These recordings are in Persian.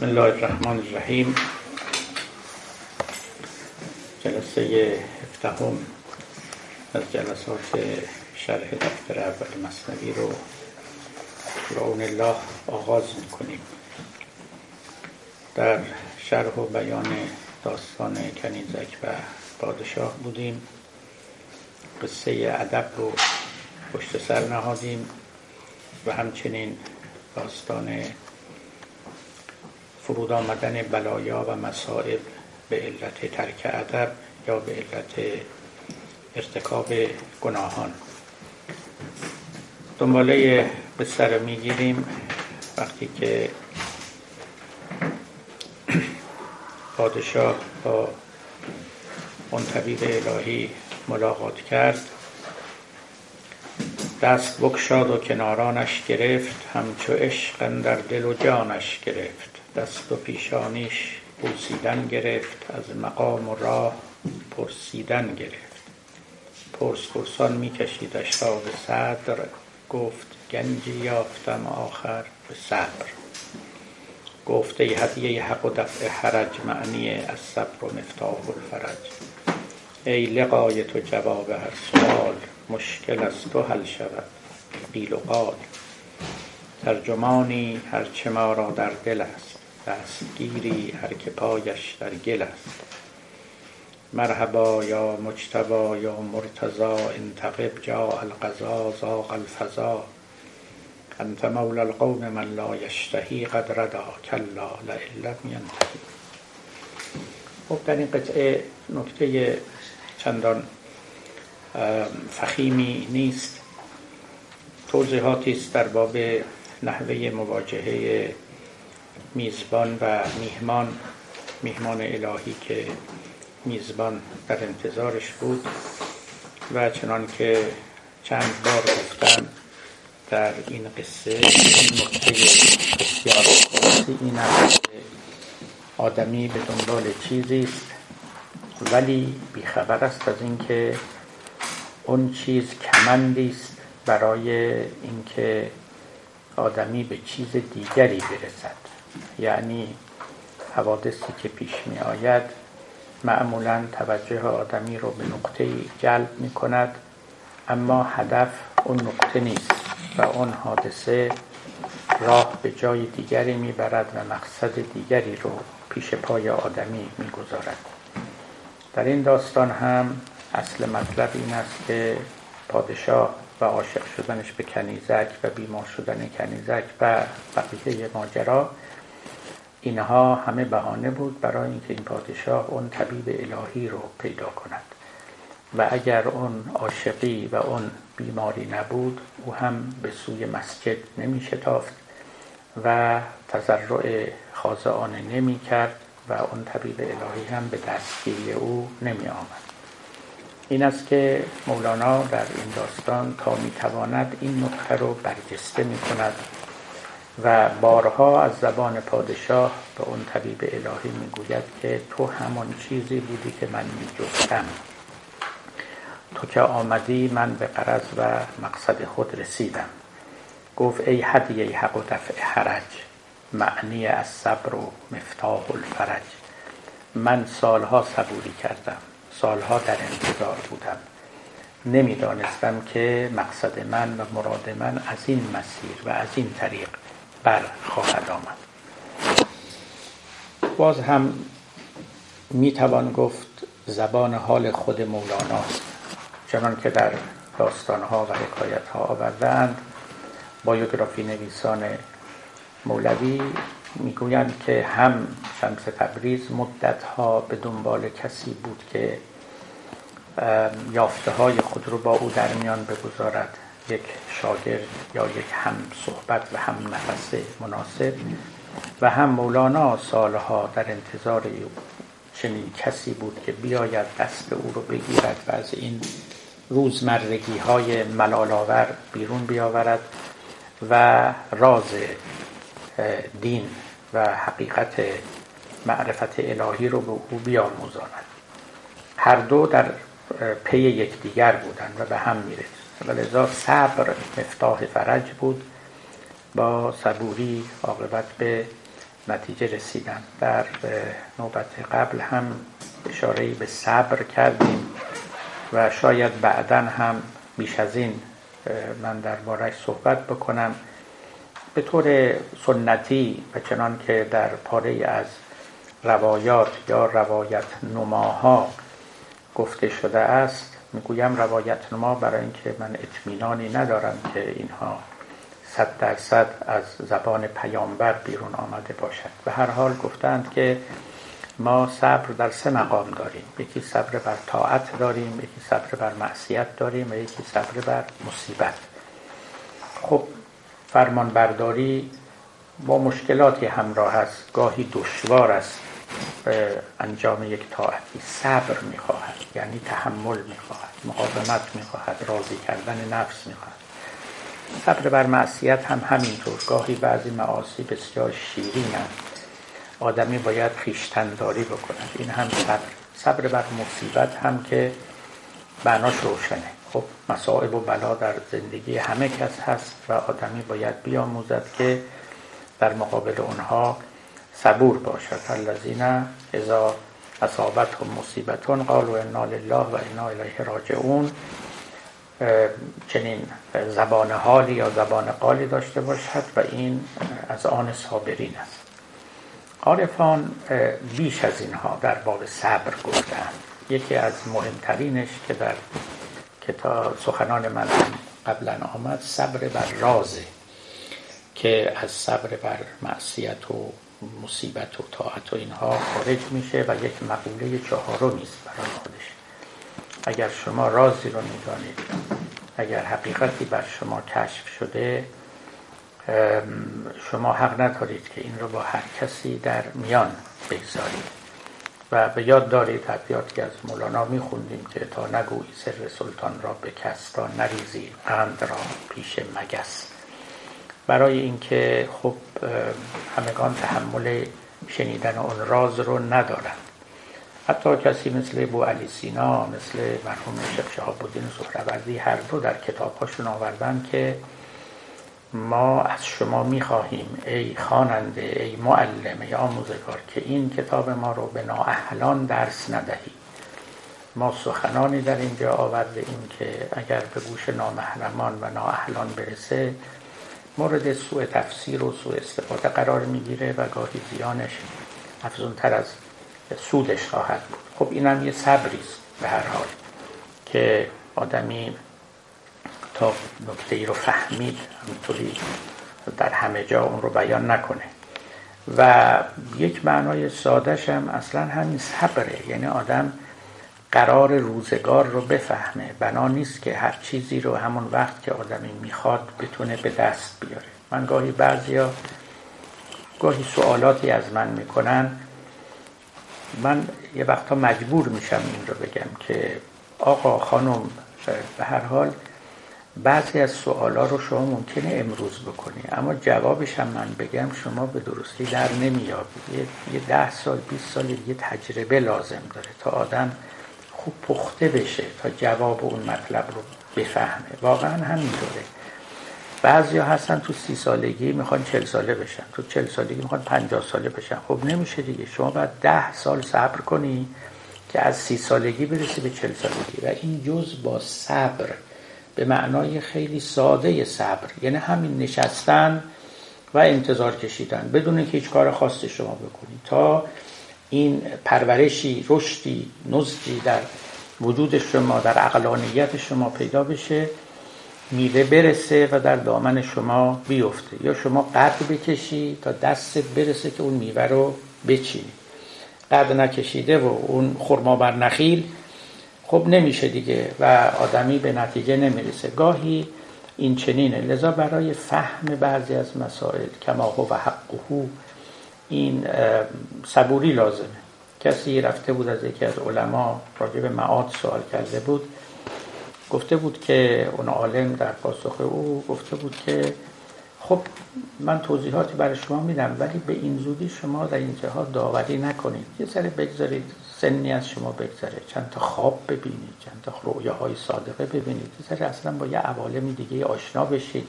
بسم الله الرحمن الرحیم. جلسه هفدهم از جلسات شرح دفتر اول مصنوی رو رعون الله آغاز می‌کنیم. در شرح و بیان داستان کنیزک و پادشاه بودیم. قصه ادب رو پشت سر نهادیم و همچنین داستان فرود آمدن بلایا و مصائب به علت ترک ادب یا به علت ارتکاب گناهان. دنباله قصه رو می‌گیریم. وقتی که پادشاه با اون طبیب الهی ملاقات کرد دست بکشاد و کنارانش گرفت همچو عشق در دل و جانش گرفت. دست و پیشانیش بوسیدن گرفت از مقام و راه پرسیدن گرفت. پرس پرسان میکشیدش را به صدر گفت گنجی یافتم آخر به صبر. گفت ای هدیه حق و دفع حرج معنی از صبر و مفتاح الفرج. ای لقای تو جواب هر سوال مشکل از تو حل شود قیل و قال. ترجمانی هرچه ما را در دل است. دستگیری هر که پایش در گل است. مرحبا یا مجتبا یا مرتضا انتقب جا القضا زاغ الفضا. انت مولا القوم من لا یشتهی قد ردا کلا لئن لم ینتهی. خب در این قطعه نکته چندان فخیمی نیست. توضیحاتی است در باب نحوه مواجهه میزبان و میهمان میهمان الهی که میزبان در انتظارش بود و چنان که چند بار گفتم در این قصه این نکته بسیار این است آدمی به دنبال چیزی است ولی بیخبر است از اینکه اون چیز کمندی است برای اینکه آدمی به چیز دیگری برسد. یعنی حوادثی که پیش می آید معمولا توجه آدمی رو به نقطه جلب می کند اما هدف اون نقطه نیست و اون حادثه راه به جای دیگری می‌برد و مقصد دیگری رو پیش پای آدمی می‌گذارد. در این داستان هم اصل مطلب این است که پادشاه و عاشق شدنش به کنیزک و بیمار شدن کنیزک و بقیه ماجرا اینها همه بهانه بود برای اینکه این پادشاه اون طبیب الهی رو پیدا کند. و اگر اون عاشقی و اون بیماری نبود او هم به سوی مسجد نمی شتافت و تضرع خاضعانه نمی کرد و اون طبیب الهی هم به دستگیری او نمی آمد. این است که مولانا در این داستان تا می تواند این نکته رو برجسته می کند و بارها از زبان پادشاه به اون طبیب الهی می‌گوید که تو همان چیزی بودی که من میجستم تو که آمدی من به قرض و مقصد خود رسیدم. گفت ای هدیه حق و دفع حرج معنی از صبر و مفتاح الفرج. من سالها صبوری کردم سالها در انتظار بودم. نمی‌دانستم که مقصد من و مراد من از این مسیر و از این طریق بر خواهد آمد. باز هم می‌توان گفت زبان حال خود مولانا چنان که در داستانها و حکایت ها آوردند. بایوگرافی نویسان مولوی می‌گویند که هم شمس تبریز مدت ها به دنبال کسی بود که یافته های خود رو با او در میان بگذارد. یک شاگرد یا یک هم صحبت و هم نفس مناسب و هم مولانا سالها در انتظار چنین کسی بود که بیاید دست او رو بگیرد و از این روزمرگی های ملالاور بیرون بیاورد و راز دین و حقیقت معرفت الهی رو به او بیاموزاند. هر دو در پی یکدیگر بودند و به هم می‌رسید و لذا صبر مفتاح فرج بود. با صبوری عاقبت به نتیجه رسیدن. در نوبت قبل هم اشاره به صبر کردیم و شاید بعدا هم بیش از این من دربارش صحبت بکنم. به طور سنتی و چنان که در پاره از روایات یا روایت نماها گفته شده است می‌گویم روایت نما برای اینکه من اطمینانی ندارم که اینها صد درصد از زبان پیامبر بیرون آمده باشد. به هر حال گفتند که ما صبر در سه مقام داریم. یکی صبر بر طاعت داریم یکی صبر بر معصیت داریم و یکی صبر بر مصیبت. خب فرمان برداری با مشکلاتی همراه است گاهی دشوار است. انجام یک طاعتی صبر می‌خواهد یعنی تحمل می‌خواهد مقاومت می‌خواهد راضی کردن نفس می‌خواهد. صبر بر معصیت هم همینطور. گاهی بعضی معاصی بسیار شیرین آدمی باید خیشتنداری بکند. این هم صبر. صبر بر مصیبت هم که بناش روشنه. خب مصائب و بلا در زندگی همه کس هست و آدمی باید بیاموزد که در مقابل اونها صبور باشد. الذین اذا اصابتهم مصیبتون قالوا انا لله و انا الیه راجعون. چنین زبان حالی یا زبان قالی داشته باشد و این از آن صابرین است. عارفان بیش از اینها در باب صبر گفتن یکی از مهمترینش که در کتاب سخنان من قبلا آمد صبر بر رازه که از صبر بر معصیت و مصیبت و طاعت و اینها خارج میشه و یک مقوله چهارمی است برای خودش. اگر شما رازی رو می‌دانید اگر حقیقتی بر شما کشف شده شما حق ندارید که این رو با هر کسی در میان بگذارید. و به یاد دارید که از مولانا میخوندیم که تا نگویی سر سلطان را به کس تا نریزی قند را پیش مگس. برای اینکه خب همگان تحمل شنیدن اون راز رو ندارند. حتی کسی مثل بو علی سینا مثل مرحوم شیخ شهاب الدین سهروردی هر دو در کتابهاشون آوردن که ما از شما می‌خواهیم ای خواننده ای معلم ای آموزگار که این کتاب ما رو به نااهلان درس ندهی. ما سخنانی در اینجا آورده این که اگر به گوش نامحرمان و نااهلان برسه مورد سوء تفسیر و سوء استفاده قرار می‌گیره و گاهی زیانش افزونتر از سودش خواهد بود. خب اینم یه صبریست به هر حال که آدمی تا نکته ای رو فهمید همینطوری در همه جا اون رو بیان نکنه. و یک معنای سادش هم اصلا همین صبره. یعنی آدم قرار روزگار رو بفهمه. بنا نیست که هر چیزی رو همون وقت که آدمی می‌خواد بتونه به دست بیاره. من گاهی بعضیا گاهی سوالاتی از من می‌کنن. من یه وقتا مجبور میشم این رو بگم که آقا خانم به هر حال بعضی از سوالا رو شما ممکنه امروز بکنی اما جوابش هم من بگم شما به درستی در نمیابید یه ده سال 20 سال یه تجربه لازم داره تا آدم خوب پخته بشه تا جواب اون مطلب رو بفهمه. واقعا همینطوره. بعضی ها هستن تو سی سالگی می‌خوان چل ساله بشن. تو چل سالگی می‌خوان پنجاه ساله بشن. خب نمیشه دیگه. شما باید ده سال صبر کنی که از سی سالگی برسی به چل سالگی. و این جز با صبر. به معنای خیلی ساده صبر. یعنی همین نشستن و انتظار کشیدن. بدون که هیچ کار خاصی شما بکنید تا این پرورشی رشدی نزدی در وجود شما در اقلانیت شما پیدا بشه میوه برسه و در دامن شما بیفته. یا شما قد بکشی تا دست برسه که اون میوه رو بچینی. قد نکشیده و اون خرما بر نخیل خب نمیشه دیگه و آدمی به نتیجه نمی‌رسه. گاهی این چنینه. لذا برای فهم بعضی از مسائل کما و حقه این صبوری لازمه. کسی رفته بود از یکی از علما راجع به معاد سوال کرده بود. گفته بود که اون عالم در پاسخ او گفته بود که خب من توضیحاتی برای شما میدم ولی به این زودی شما در این جهات داوری نکنید. یه ذره بگذارید سنی از شما بگذره چند تا خواب ببینید چند تا های صادقه ببینید. یه ذره اصلا با یه عوالم دیگه آشنا بشید.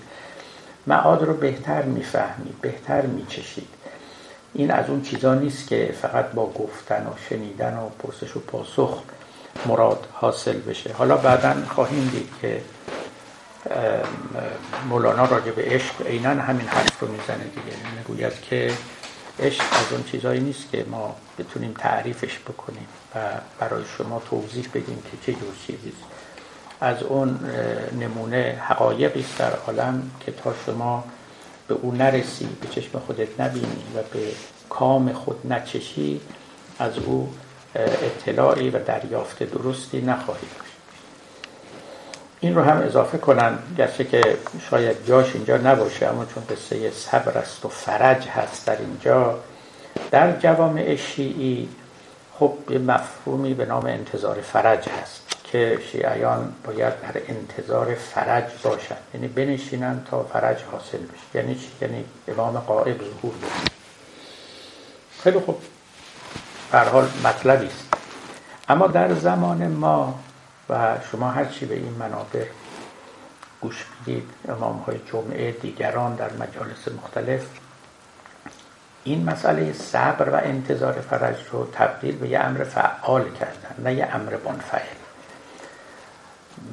معاد رو بهتر می‌فهمید بهتر میچشید. این از اون چیزا نیست که فقط با گفتن و شنیدن و پرسش و پاسخ مراد حاصل بشه. حالا بعدا خواهیم دید که مولانا راجع به عشق عینا همین حرف رو می‌زنه دیگه. می‌گوید که عشق از اون چیزایی نیست که ما بتونیم تعریفش بکنیم و برای شما توضیح بدیم که چه جور چیزی از اون نمونه حقایقی است در عالم که تا شما به او نرسی به چشم خودت نبینی و به کام خود نچشی از او اطلاعی و دریافت درستی نخواهی داشت. این رو هم اضافه کنم گرچه که شاید جاش اینجا نباشه اما چون قصه صبر است و فرج هست در اینجا در جوامع شیعی خب یه مفهومی به نام انتظار فرج هست. که شیعیان باید در انتظار فرج باشند. یعنی بنشینن تا فرج حاصل بشه. یعنی چی؟ یعنی امام قائب ظهور بشه. خیلی خوب. حال مطلبی است. اما در زمان ما و شما هرچی به این منابر گوش بدید امام های جمعه دیگران در مجالس مختلف این مسئله صبر و انتظار فرج رو تبدیل به یه امر فعال کردن نه یه امر منفعل.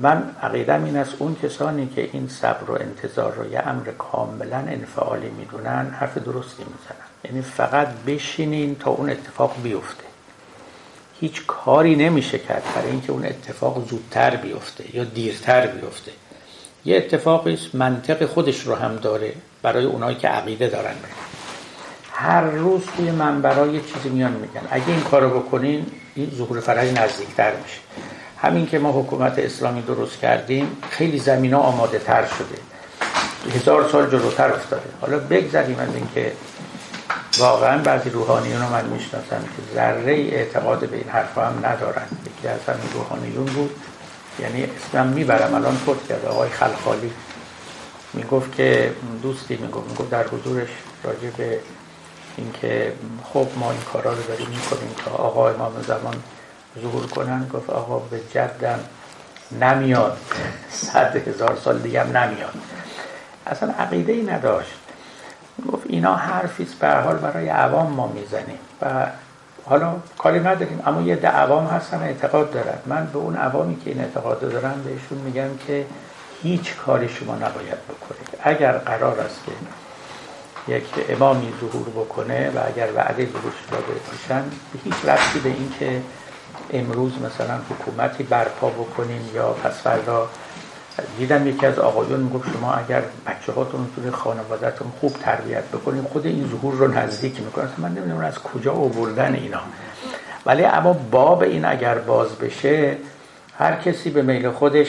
من عقیدم این است اون کسانی که این صبر و انتظار رو یه امر کاملا انفعالی می‌دونن حرف درستی می‌زنن. یعنی فقط بشینین تا اون اتفاق بیفته. هیچ کاری نمیشه کرد برای اینکه اون اتفاق زودتر بیفته یا دیرتر بیفته. یه اتفاقی منطق خودش رو هم داره برای اونایی که عقیده دارن. هر روز توی منبرای چیزی میان میگن. اگه این کارو بکنین این ظهور فرج نزدیکتر میشه. همین که ما حکومت اسلامی درست کردیم خیلی زمین ها آماده تر شده. هزار سال جلوتر افتاده. حالا بگذاریم از اینکه واقعا بعضی روحانیون رو من می‌شناسم که ذره اعتقاد به این حرف هم ندارن. یکی از همین روحانیون بود یعنی اسمم می‌برم الان فوت کرد. آقای خلخالی می‌گفت که دوستی می‌گفت. می‌گفت در حضورش راجع به اینکه خب ما این کارا رو داریم می‌کنیم تا آقا امام زمان ظهور کنن گفت آقا به جدم نمیاد. صد هزار سال دیگه هم نمیاد. اصلا عقیده ای نداشت. گفت اینا حرفیست به حال برای عوام ما می‌زنیم. و حالا کاری نداریم اما یه ده عوام هستن اعتقاد دارن. من به اون عوامی که این اعتقاد دارن بهشون میگم که هیچ کاری شما نباید بکنید. اگر قرار است که یک امامی ظهور بکنه و اگر وعده ظهور داده باشن هیچ ربطی به این که امروز مثلا حکومتی برپا بکنیم یا پس فردا دیدم یکی از آقایون می‌گفت شما اگر بچه هاتون توی خانوادهتون خوب تربیت بکنیم خود این ظهور رو نزدیک می‌کنه من نمی‌دونم از کجا آوردن اینا. ولی اما باب این اگر باز بشه هر کسی به میل خودش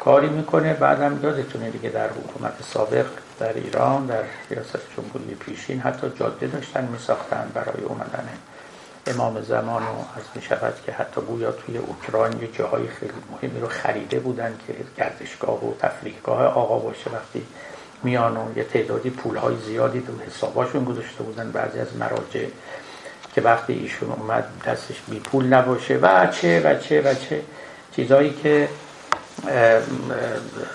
کاری می‌کنه. بعدم یادتونه دیگه در حکومت سابق در ایران در ریاست جمهوری پیشین حتی جاده داشتن میساختن برای اومدن. امام زمان و از می شود که حتی گویا توی اوکراین یه جاهای خیلی مهمی رو خریده بودن که گردشگاه و تفریحگاه آقا باشه وقتی میان و یه تعدادی پولهای زیادی تو حساباشون گذاشته بودن بعضی از مراجع که وقتی ایشون اومد دستش بی پول نباشه و چه و چه و چه چیزایی که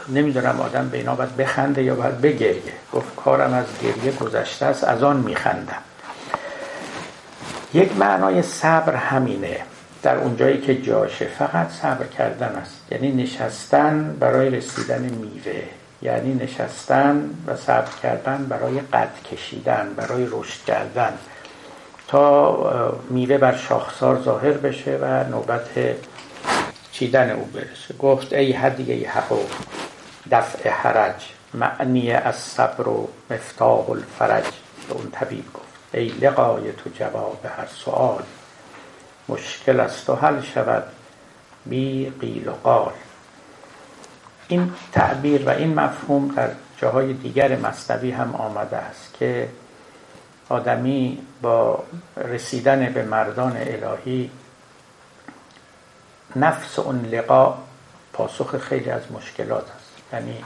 نمی‌دونم آدم به اینا باید بخنده یا باید بگریه. گفت کارم از گریه گذشته است از آن میخندم. یک معنای صبر همینه. در اونجایی که جاشه فقط صبر کردن است. یعنی نشستن برای رسیدن میوه. یعنی نشستن و صبر کردن برای قد کشیدن برای رشد کردن. تا میوه بر شاخسار ظاهر بشه و نوبت چیدن او برسه. گفت ای هدیه حق و دفع حرج معنی از صبر و مفتاح الفرج. به اون طبیب گفت. ای لقای تو جواب هر سوال مشکل است و حل شود بی قیل و قال. این تعبیر و این مفهوم در جاهای دیگر مصنوی هم آمده است که آدمی با رسیدن به مردان الهی نفس اون لقا پاسخ خیلی از مشکلات است. یعنی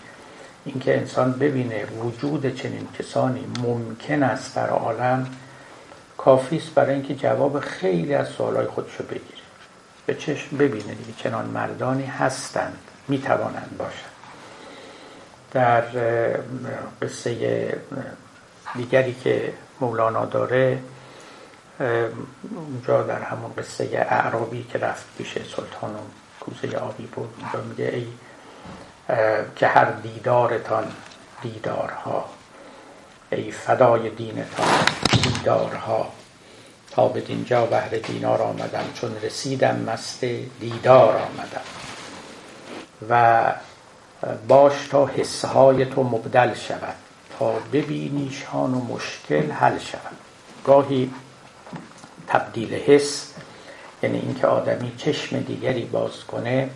اینکه انسان ببینه وجود چنین کسانی ممکن است در عالم کافی است برای اینکه جواب خیلی از سوالای خودش رو بگیره. به چشم ببینه دیگه چنان مردانی هستند می‌توانند باشند. در قصه دیگری که مولانا داره اونجا در همون قصه اعرابی که رفت پیش سلطان و کوزه آبی بود اونجا میگه ای که هر دیدارتان دیدارها ای فدای دینتان دیدارها. تا به دینجا بهر دینار آمدم چون رسیدم مست دیدار آمدم. و باش تا حسه های تو مبدل شود تا ببینیشان و مشکل حل شود. گاهی تبدیل حس یعنی اینکه آدمی چشم دیگری باز کنه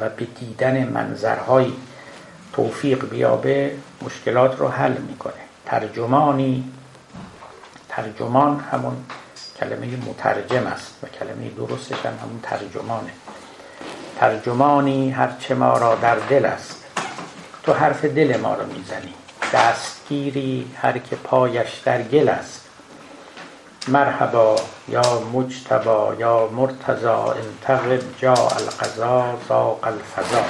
و به دیدن منظرهای توفیق بیابه مشکلات رو حل می‌کنه. ترجمانی ترجمان همون کلمه مترجم است و کلمه درستش هم همون ترجمانه. ترجمانی هرچه ما را در دل است تو حرف دل ما رو می‌زنی. دستگیری هر که پایش در گل است. مرحبا یا مجتبا یا مرتضا انتقب جا القضا زاق الفضا.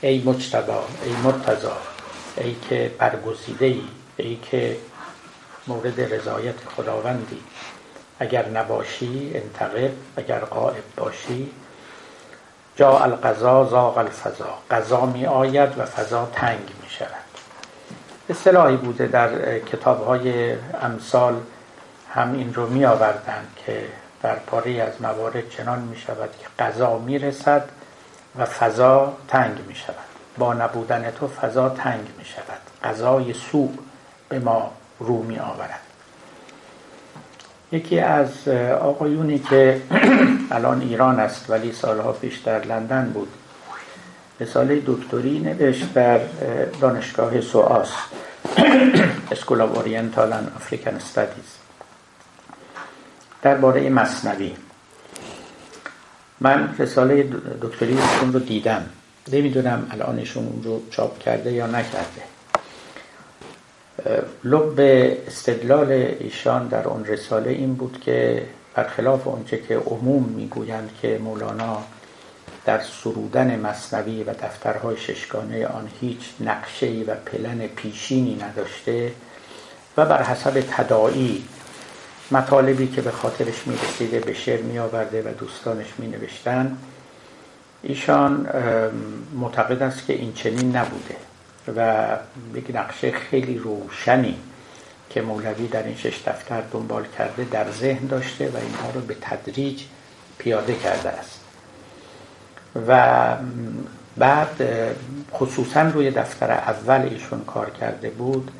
ای مجتبا ای مرتضا ای که برگزیده ای ای که مورد رضایت خداوندی. اگر نباشی انتقب اگر قائب باشی جا القضا زاق الفضا. قضا می آید و فضا تنگ می شود. اصطلاحی بوده در کتاب های امثال هم این رو می آوردن که در پاره از موارد چنان می شود که قضا می رسد و فضا تنگ می شود با نبودن تو فضا تنگ می شود قضای سوء به ما رو می آورد یکی از آقایونی که الان ایران است ولی سالها پیش در لندن بود رساله دکتری نوشت در دانشگاه SOAS School of Oriental African Studies درباره مصنوی. من رساله دکتری ایشون رو دیدم. نمی‌دونم الانشون اون رو چاپ کرده یا نکرده. لب استدلال ایشان در اون رساله این بود که برخلاف اونچه که عموم می‌گویند که مولانا در سرودن مصنوی و دفترهای ششگانه آن هیچ نقشه و پلن پیشینی نداشته و بر حسب تداعی مطالبی که به خاطرش می‌رسیده به شعر می آورده و دوستانش می نوشتن ایشان معتقد است که این چنین نبوده و یک نقشه خیلی روشنی که مولوی در این شش دفتر دنبال کرده در ذهن داشته و اینها رو به تدریج پیاده کرده است. و بعد خصوصا روی دفتر اول ایشون کار کرده بود.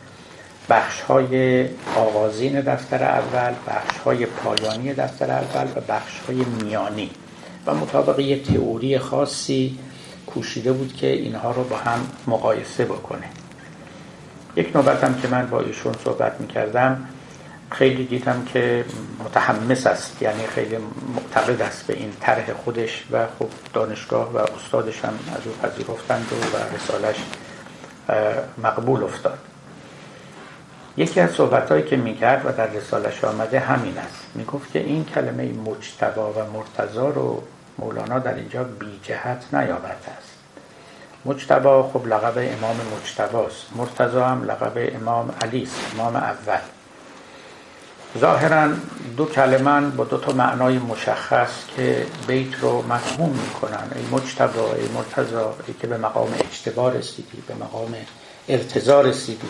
بخش های آغازین دفتر اول بخش های پایانی دفتر اول و بخش های میانی. و مطابق یه تئوری خاصی کوشیده بود که اینها رو با هم مقایسه بکنه. یک نوبت هم که من با ایشون صحبت می‌کردم خیلی دیدم که متحمس است یعنی خیلی معتقد است به این طرح خودش و خب دانشگاه و استادش هم از او پذیرفتند و رسالش مقبول افتاد. یکی از صحبتهایی که می‌کرد و در رسالش آمده همین است. می‌گفت که این کلمه مجتبا و مرتضا رو مولانا در اینجا بی جهت نیاورده است. مجتبا خب لقب امام مجتباست مرتضا هم لقب امام علی است امام اول. ظاهرا دو کلمه با دو تا معنای مشخص که بیت رو مفهوم می‌کنن. ای مجتبا ای مرتضا ای که به مقام اجتبا رسیدی به مقام ارتضا رسیدی.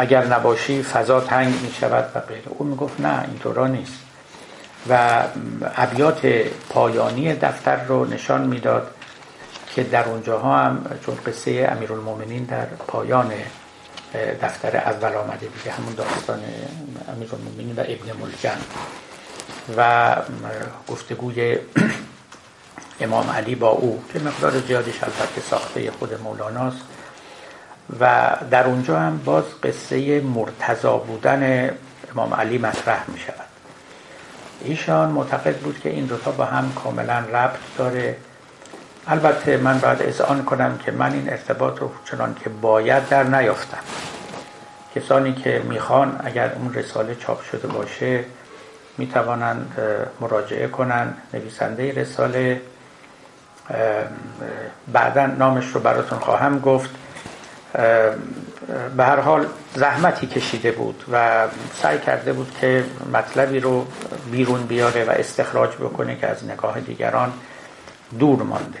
اگر نباشی فضا تنگ می شود و غیره او می‌گفت نه اینطورا نیست. و ابیات پایانی دفتر رو نشان می‌داد که در اونجاها هم چون قصه امیرالمومنین در پایان دفتر اول آمده دیگه همون داستان امیرالمومنین و ابن ملجم. و گفتگوی امام علی با او که مقدار زیادیش البته ساخته خود مولاناست. و در اونجا هم باز قصه مرتضا بودن امام علی مطرح می شود. ایشان معتقد بود که این دوتا با هم کاملا ربط داره. البته من باید اذعان کنم که من این ارتباط رو چنان که باید در نیافتم. کسانی که می‌خوان اگر اون رساله چاپ شده باشه می‌توانند مراجعه کنن نویسنده رساله. بعدا نامش رو براتون خواهم گفت. به هر حال زحمتی کشیده بود و سعی کرده بود که مطلبی رو بیرون بیاره و استخراج بکنه که از نگاه دیگران دور مانده.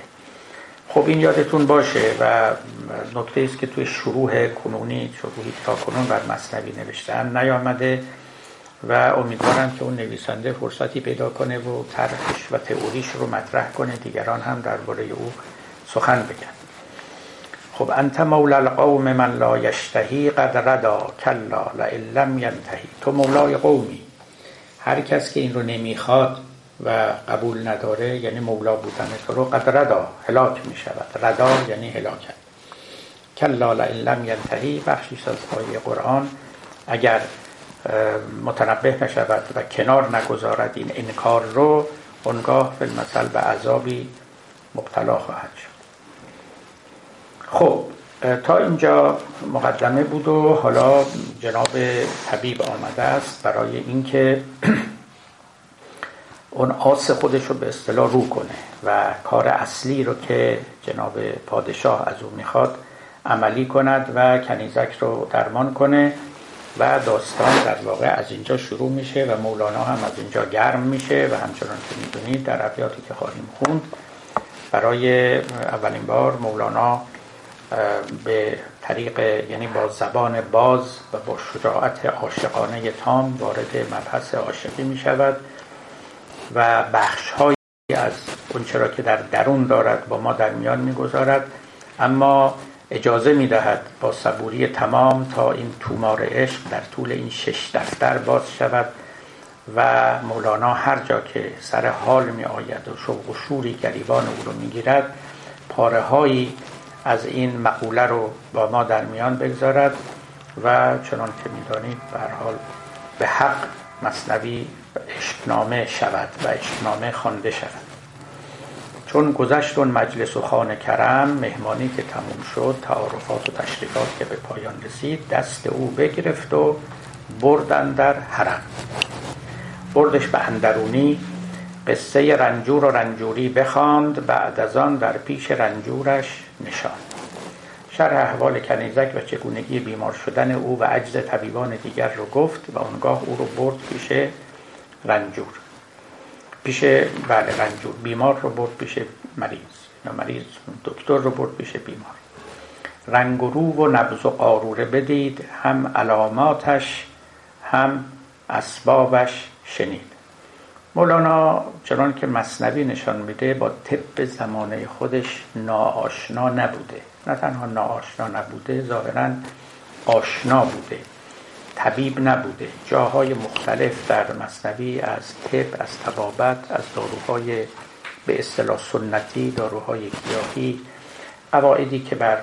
خب این یادتون باشه و نکته است که توی شروع کنونی شروعی تا کنون بر مصنوی نوشتن نیامده و امیدوارم که اون نویسنده فرصتی پیدا کنه و طرحش و تئوریش رو مطرح کنه دیگران هم درباره او سخن بگن. خب انت مولا القوم من لا یشتهی قد ردا کلا لئن لم ینتهی. تو مولای قومی. هر کس که این رو نمی‌خواد و قبول نداره یعنی مولا بودن تو رو قد ردا هلاک می شود ردا یعنی هلاکت. کلا لئن لم ینتهی بخشی از آیه قرآن. اگر متنبه نشود و کنار نگذارد این انکار رو اونگاه فیلمثل به عذابی مبتلا خواهد شد. خب تا اینجا مقدمه بود و حالا جناب طبیب آمده است برای اینکه اون آس خودش رو به اصطلاح رو کنه و کار اصلی رو که جناب پادشاه از او می‌خواد عملی کند و کنیزک رو درمان کنه و داستان در واقع از اینجا شروع میشه و مولانا هم از اینجا گرم میشه و همچنان که می‌دونید در ابیاتی که خواهیم خوند. برای اولین بار مولانا به طریق یعنی با زبان باز و با شجاعت عاشقانه تام وارد مبحث عاشقی می شود و بخش از اون چرا که در درون دارد با ما در میان می‌گذارد. اما اجازه می دهد با صبوری تمام تا این تومار عشق در طول این شش دفتر باز شود و مولانا هر جا که سر حال می آید و شوق و شوری گریبان او رو می گیرد پاره هایی از این مقوله رو با ما در میان بگذارد و چنان که می‌دانید به حال به حق مصنوی اشکنامه شود و اشکنامه خوانده شود. چون گذشت اون مجلس و خانه کرم مهمانی که تموم شد تعارفات و تشریفات که به پایان رسید دست او بگرفت و بردن در حرم. بردش به اندرونی قصه رنجور و رنجوری بخواند بعد از آن در پیش رنجورش نشان. شرح احوال کنیزک و چگونگی بیمار شدن او و عجز طبیبان دیگر رو گفت و آنگاه او رو برد پیش رنجور. پیش بله رنجور. بیمار رو برد پیش مریض. یا مریض دکتر رو برد پیش بیمار. رنگ رو و نبز و قاروره بدید هم علاماتش هم اسبابش شنید. مولانا چنان که مصنوی نشان میده با طب زمانه خودش ناآشنا نبوده. نه تنها ناآشنا نبوده ظاهرا آشنا بوده. طبیب نبوده. جاهای مختلف در مصنوی از طب از طبابت از داروهای به اصطلاح سنتی داروهای گیاهی قواعدی که بر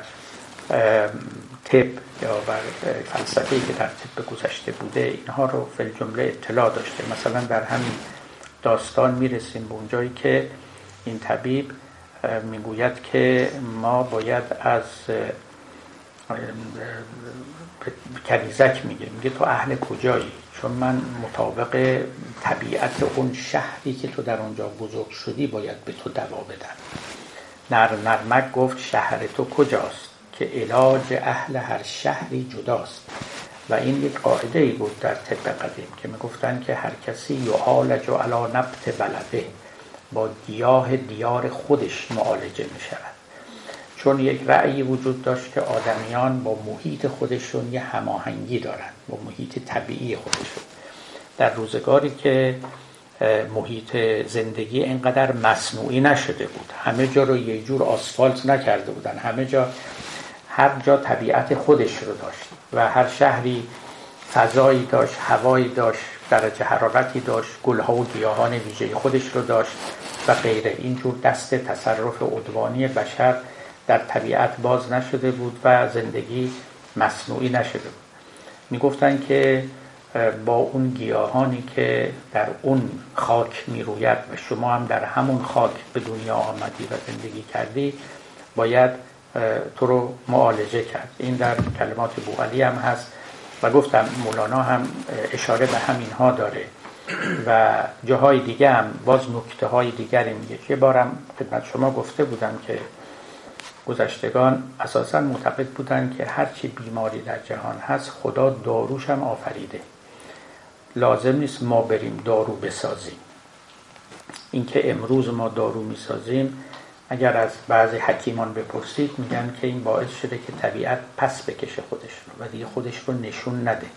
طب یا بر فلسفه که در طب گذشته بوده اینها رو فل جمله اطلاع داشته. مثلا در همین داستان می‌رسیم به اونجایی که این طبیب می‌گوید که ما باید از کنیزک میگه میگه تو اهل کجایی؟ چون من مطابق طبیعت اون شهری که تو در اونجا بزرگ شدی باید به تو دوا بدم. نر نرمک گفت شهر تو کجاست؟ که علاج اهل هر شهری جداست. و این یک قاعده ای بود در طب قدیم که می‌گفتن که هر کسی یعالج علا نبت بلده با گیاه دیار خودش معالجه می شود چون یک رأی وجود داشت که آدمیان با محیط خودشون یه هماهنگی دارن با محیط طبیعی خودشون. در روزگاری که محیط زندگی اینقدر مصنوعی نشده بود همه جا رو یه جور آسفالت نکرده بودن همه جا هر جا طبیعت خودش رو داشت. و هر شهری فضایی داشت هوایی داشت درجه حرارتی داشت گلها و گیاهان ویژه خودش رو داشت و غیره اینجور دست تصرف عدوانی بشر در طبیعت باز نشده بود و زندگی مصنوعی نشده بود. می‌گفتن که با اون گیاهانی که در اون خاک می‌روید و شما هم در همون خاک به دنیا آمدی و زندگی کردی باید تو رو معالجه کرد. این در کلمات بوغلی هم هست و گفتم مولانا هم اشاره به همین ها داره. و جاهای دیگه هم باز نکته های دیگری میگه. یه بارم خدمت شما گفته بودم که گذشتگان اساسا معتقد بودند که هرچی بیماری در جهان هست خدا داروش هم آفریده. لازم نیست ما بریم دارو بسازیم. اینکه امروز ما دارو می‌سازیم اگر از بعضی حکیمان بپرسید میگن که این باعث شده که طبیعت پس بکشه خودش رو و دیگه خودش رو نشون نده.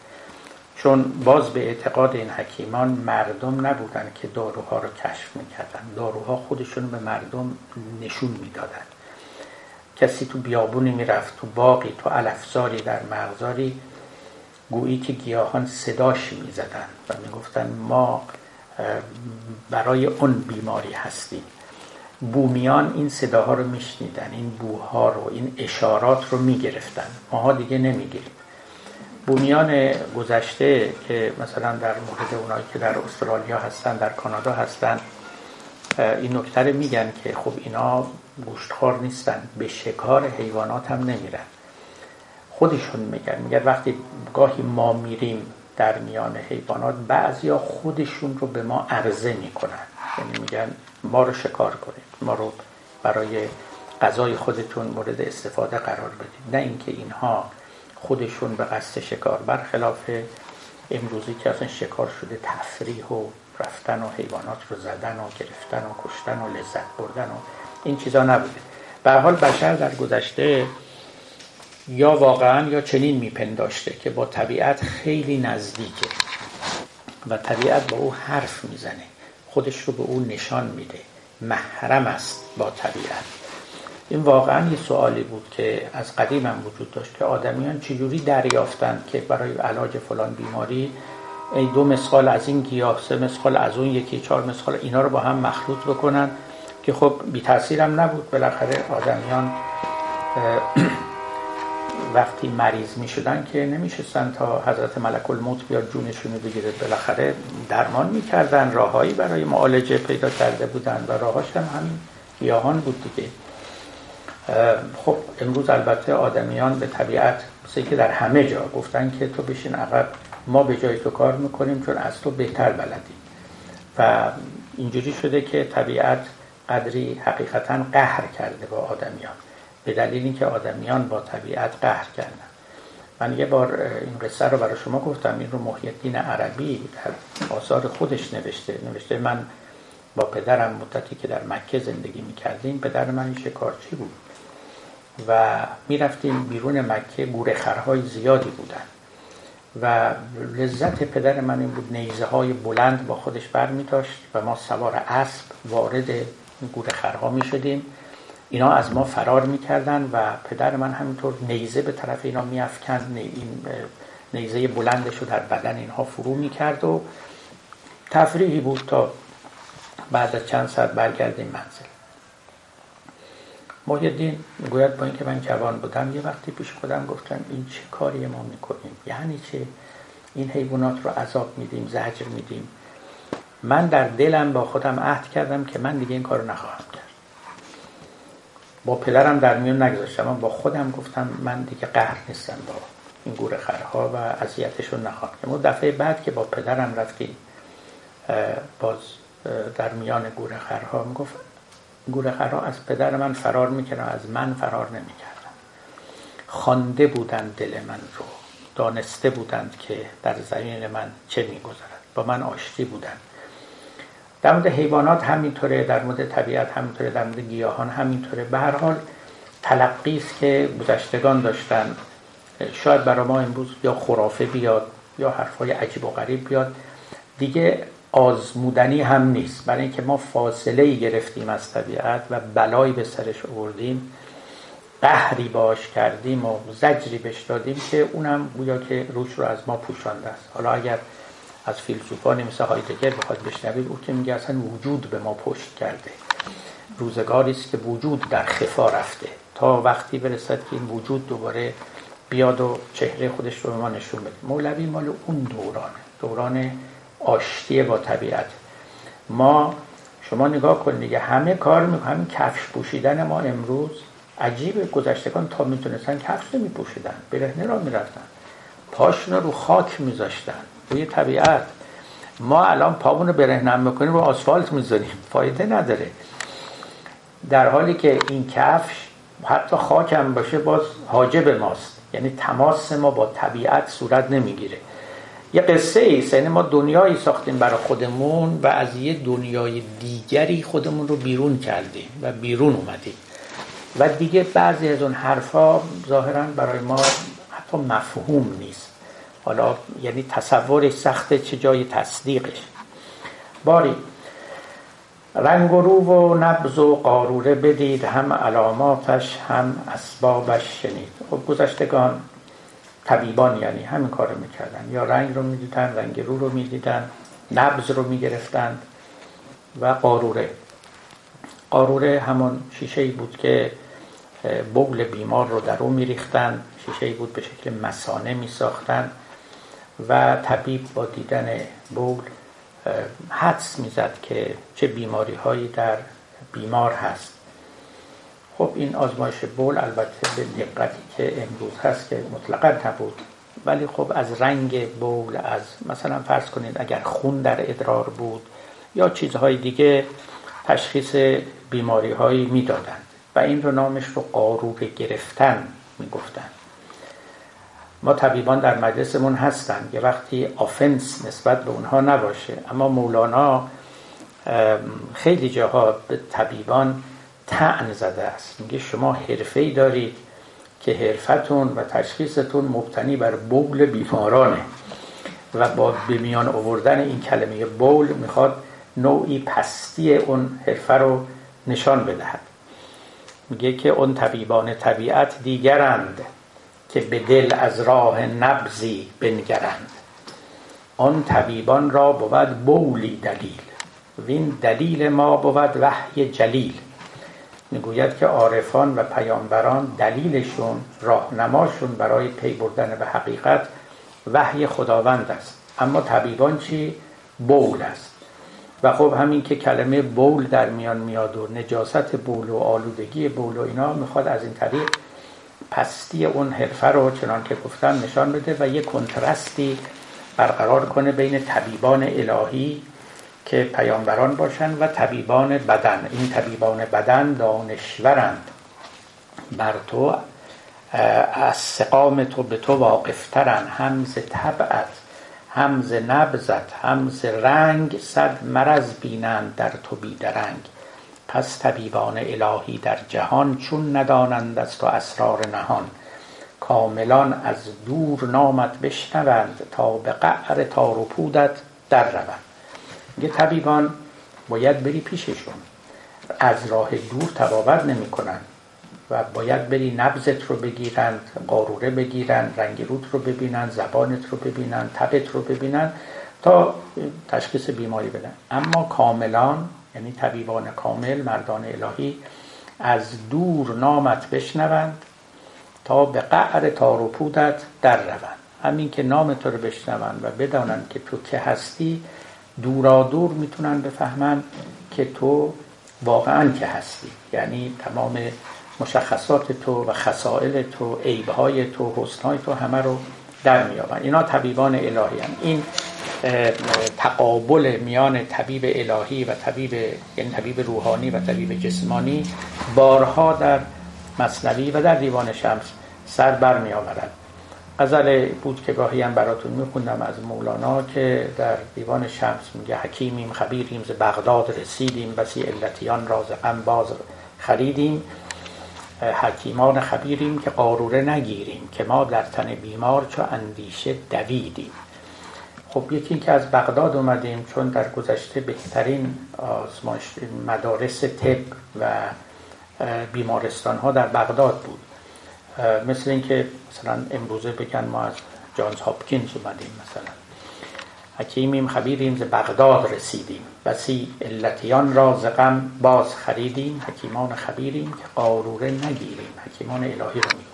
چون باز به اعتقاد این حکیمان مردم نبودن که داروها رو کشف می‌کردن. داروها خودشون به مردم نشون می‌دادن. کسی تو بیابونی می‌رفت تو باقی تو علفزاری در مغزاری گویی که گیاهان صداش می‌زدن و می‌گفتن ما برای اون بیماری هستیم. بومیان این صداها رو میشنیدن این بوها رو این اشارات رو می‌گرفتن. ماها دیگه نمی‌گیریم. بومیان گذشته که مثلا در مورد اونایی که در استرالیا هستن در کانادا هستن این نکته میگن که خب اینا گوشتخوار نیستن به شکار حیوانات هم نمیرن. خودشون میگن. میگن وقتی گاهی ما میریم در میان حیوانات بعضیا خودشون رو به ما عرضه می‌کنن. یعنی میگن ما رو شکار کنید. ما رو برای غذای خودتون مورد استفاده قرار بدید. نه اینکه اینها خودشون به قصد شکار. برخلاف امروزی که اصلا شکار شده تفریح و رفتن و حیوانات رو زدن و گرفتن و کشتن و لذت بردن و این چیزا نبوده. به حال بشر در گذشته یا واقعا یا چنین میپنداشته که با طبیعت خیلی نزدیکه و طبیعت با او حرف می‌زنه. خودش رو به او نشان میده. محرم است با طبیعت. این واقعا یه سوالی بود که از قدیم هم وجود داشت که آدمیان چجوری دریافتن که برای علاج فلان بیماری ای دو مسخال از این گیاه سه مسخال از اون یکی چهار مسخال اینا رو با هم مخلوط بکنن که خب بی تاثیر هم نبود. بالاخره آدمیان وقتی مریض می شدن که نمیشستن تا حضرت ملک الموت بیاد جونشون رو بگیره. بالاخره درمان می‌کردن راههایی برای معالجه پیدا کرده بودن و راهاش هم همین گیاهان بود دیگه. خب امروز البته آدمیان به طبیعت مثل که در همه جا گفتن که تو بشین عقب ما به جای تو کار می‌کنیم چون از تو بهتر بلدیم. و اینجوری شده که طبیعت قدری حقیقتا قهر کرده با آدمیان. به دلیل اینکه آدمیان با طبیعت قهر کردن. من یه بار این قصه رو برای شما گفتم. این رو محی الدین عربی در آثار خودش نوشته. نوشته من با پدرم مدتی که در مکه زندگی می‌کردیم پدر من شکارچی بود. و می‌رفتیم بیرون مکه گورخرهای زیادی بودن. و لذت پدر من این بود نیزه های بلند با خودش بر می داشت و ما سوار اسب وارد گورخرها می شدیم اینا از ما فرار می‌کردن و پدر من همینطور نیزه به طرف اینا میافکند این نیزه بلندش رو در بدن اینها فرو می‌کرد و تفریحی بود تا بعد از چند ساعت برگردیم منزل. محی الدین گوید با اینکه من جوان بودم یه وقتی پیش خودم گفتم این چه کاری ما می‌کنیم؟ یعنی چه؟ این حیوانات رو عذاب میدیم زجر میدیم. من در دلم با خودم عهد کردم که من دیگه این کارو نخواهم کرد با پدرم در میون نگذاشتم با خودم گفتم من دیگه قهر نیستم با این گوره خرها و اذیتشون نخواهم اما دفعه بعد که با پدرم رفتیم باز در میان گوره خرها می‌گفت گوره خرها از پدر من فرار می‌کردن از من فرار نمی‌کردن. خوانده بودند دل من رو دانسته بودند که در زمین من چه میگذرد. با من آشتی بودند. در مورد حیوانات همینطوره در مورد طبیعت همینطوره در مورد گیاهان همینطوره. به هر حال تلقی است که گذشتگان داشتن. شاید برای ما امروز یا خرافه بیاد یا حرفای عجیب و غریب بیاد. دیگه آزمودنی هم نیست. برای اینکه ما فاصله ای گرفتیم از طبیعت و بلایی به سرش آوردیم. قهری باش کردیم و زجری بش دادیم که اونم گویا که روش رو از ما پوشانده است. حالا اگر از فیلسوفانی مثل هایدگر بخواد بشنوید او که میگه اصلا وجود به ما پشت کرده. روزگاری است که وجود در خفا رفته. تا وقتی برسد که این وجود دوباره بیاد و چهره خودش رو به ما نشون بده. مولوی مال اون دورانه دوران آشتی با طبیعت. ما شما نگاه کنید دیگه همه کار می همین کفش پوشیدن ما امروز عجیب گذشتگان تا می‌تونستن کفش نمی پوشیدن برهنه را می‌رفتن. پاشون رو خاک میذاشتن. روی طبیعت. ما الان پامون رو برهنم می‌کنیم رو آسفالت می‌ذاریم. فایده نداره. در حالی که این کفش حتی خاک هم باشه باز حاجب ماست. یعنی تماس ما با طبیعت صورت نمی‌گیره. یه قصه ای یعنی ما دنیایی ساختیم برای خودمون و از یه دنیای دیگری خودمون رو بیرون کردیم و بیرون اومدیم. و دیگه بعضی از اون حرفا ظاهرا برای ما حتی مفهوم نیست. حالا یعنی تصورش سخته چه جای تصدیقش باری رنگ و رو و نبز و قاروره بدید هم علاماتش هم اسبابش شنید. خب گذشتگان طبیبان یعنی همین کار می‌کردن. یا رنگ رو می‌دیدن رنگ رو رو می‌دیدن نبز رو می‌گرفتن و قاروره. قاروره همون شیشه بود که بغل بیمار رو در او میریختن. شیشه بود به شکل مسانه میساختن. و طبیب با دیدن بغل حدس می‌زد که چه بیماری هایی در بیمار هست. خب این آزمایش بول البته به دقتی که امروز هست که مطلقا نبود. ولی خب از رنگ بول از مثلا فرض کنید اگر خون در ادرار بود یا چیزهای دیگه تشخیص بیماری هایی می‌دادند و این رو نامش رو قاروق گرفتن می‌گفتند ما طبیبان در مجلسمون هستن. یه وقتی آفنس نسبت به اونها نباشه. اما مولانا خیلی جاها به طبیبان تعن زده است. میگه شما حرفه دارید که حرفتون و تشخیصتون مبتنی بر بول بیمارانه. و با به میان آوردن این کلمه بول می‌خواد نوعی پستی اون حرفه رو نشان بدهد. میگه که اون طبیبان طبیعت دیگرند. که به دل از راه نبزی بنگرند. آن طبیبان را بود بولی دلیل. وین دلیل ما بود وحی جلیل. می‌گوید که عارفان و پیامبران دلیلشون راهنماشون برای پی بردن به حقیقت وحی خداوند است. اما طبیبان چی؟ بول است. و خب همین که کلمه بول در میان میاد و نجاست بول و آلودگی بول و اینا می‌خواد از این طریق پستی اون حرفه رو چنان که گفتم نشان بده و یک کنترستی برقرار کنه بین طبیبان الهی که پیامبران باشند و طبیبان بدن. این طبیبان بدن دانشورند. بر تو از سقام تو به تو واقفترن. همز طبعت همز نبزت همز رنگ صد مرض بینند در تو بیدرنگ. پس طبیبان الهی در جهان چون ندانند از تو اسرار نهان. کاملان از دور نامت بشنوند تا به قعر تار و پودت در روند. یه طبیبان باید بری پیششون. از راه دور تبابت نمی کنن و باید بری نبزت رو بگیرن قاروره بگیرن رنگ روت رو ببینن زبانت رو ببینن تبت رو ببینن تا تشخیص بیماری بدن. اما کاملان یعنی طبیبان کامل مردان الهی از دور نامت بشنوند تا به قعر تار و پودت در روند. همین که نام تو رو بشنوند و بدانند که تو که هستی دورا دور می‌تونن بفهمن که تو واقعا که هستی. یعنی تمام مشخصات تو و خسائل تو عیبهای تو حسنهای تو همه رو در میابن اینا طبیبان الهی هم. این تقابل میان طبیب الهی و طبیب یعنی طبیب روحانی و طبیب جسمانی بارها در مصنوی و در دیوان شمس سر بر می آورد. غزل بود که گاهی هم براتون میخوندم از مولانا که در دیوان شمس میگه حکیمیم خبیریم ز بغداد رسیدیم بسی علتیان را ز غم باز خریدیم. حکیمان خبیریم که قاروره نگیریم که ما در تن بیمار چو اندیشه دویدیم. خب یکی که از بغداد اومدیم چون در گذشته بهترین آزمایش مدارس طب و بیمارستان ها در بغداد بود. مثل اینکه مثلا امروزه بگن ما از جانز هاپکینز اومدیم مثلا. حکیمیم خبیریم ز بغداد رسیدیم. بسی علتیان را ز باز خریدیم. حکیمان خبیریم که قاروره نگیریم. حکیمان الهی رو میگیم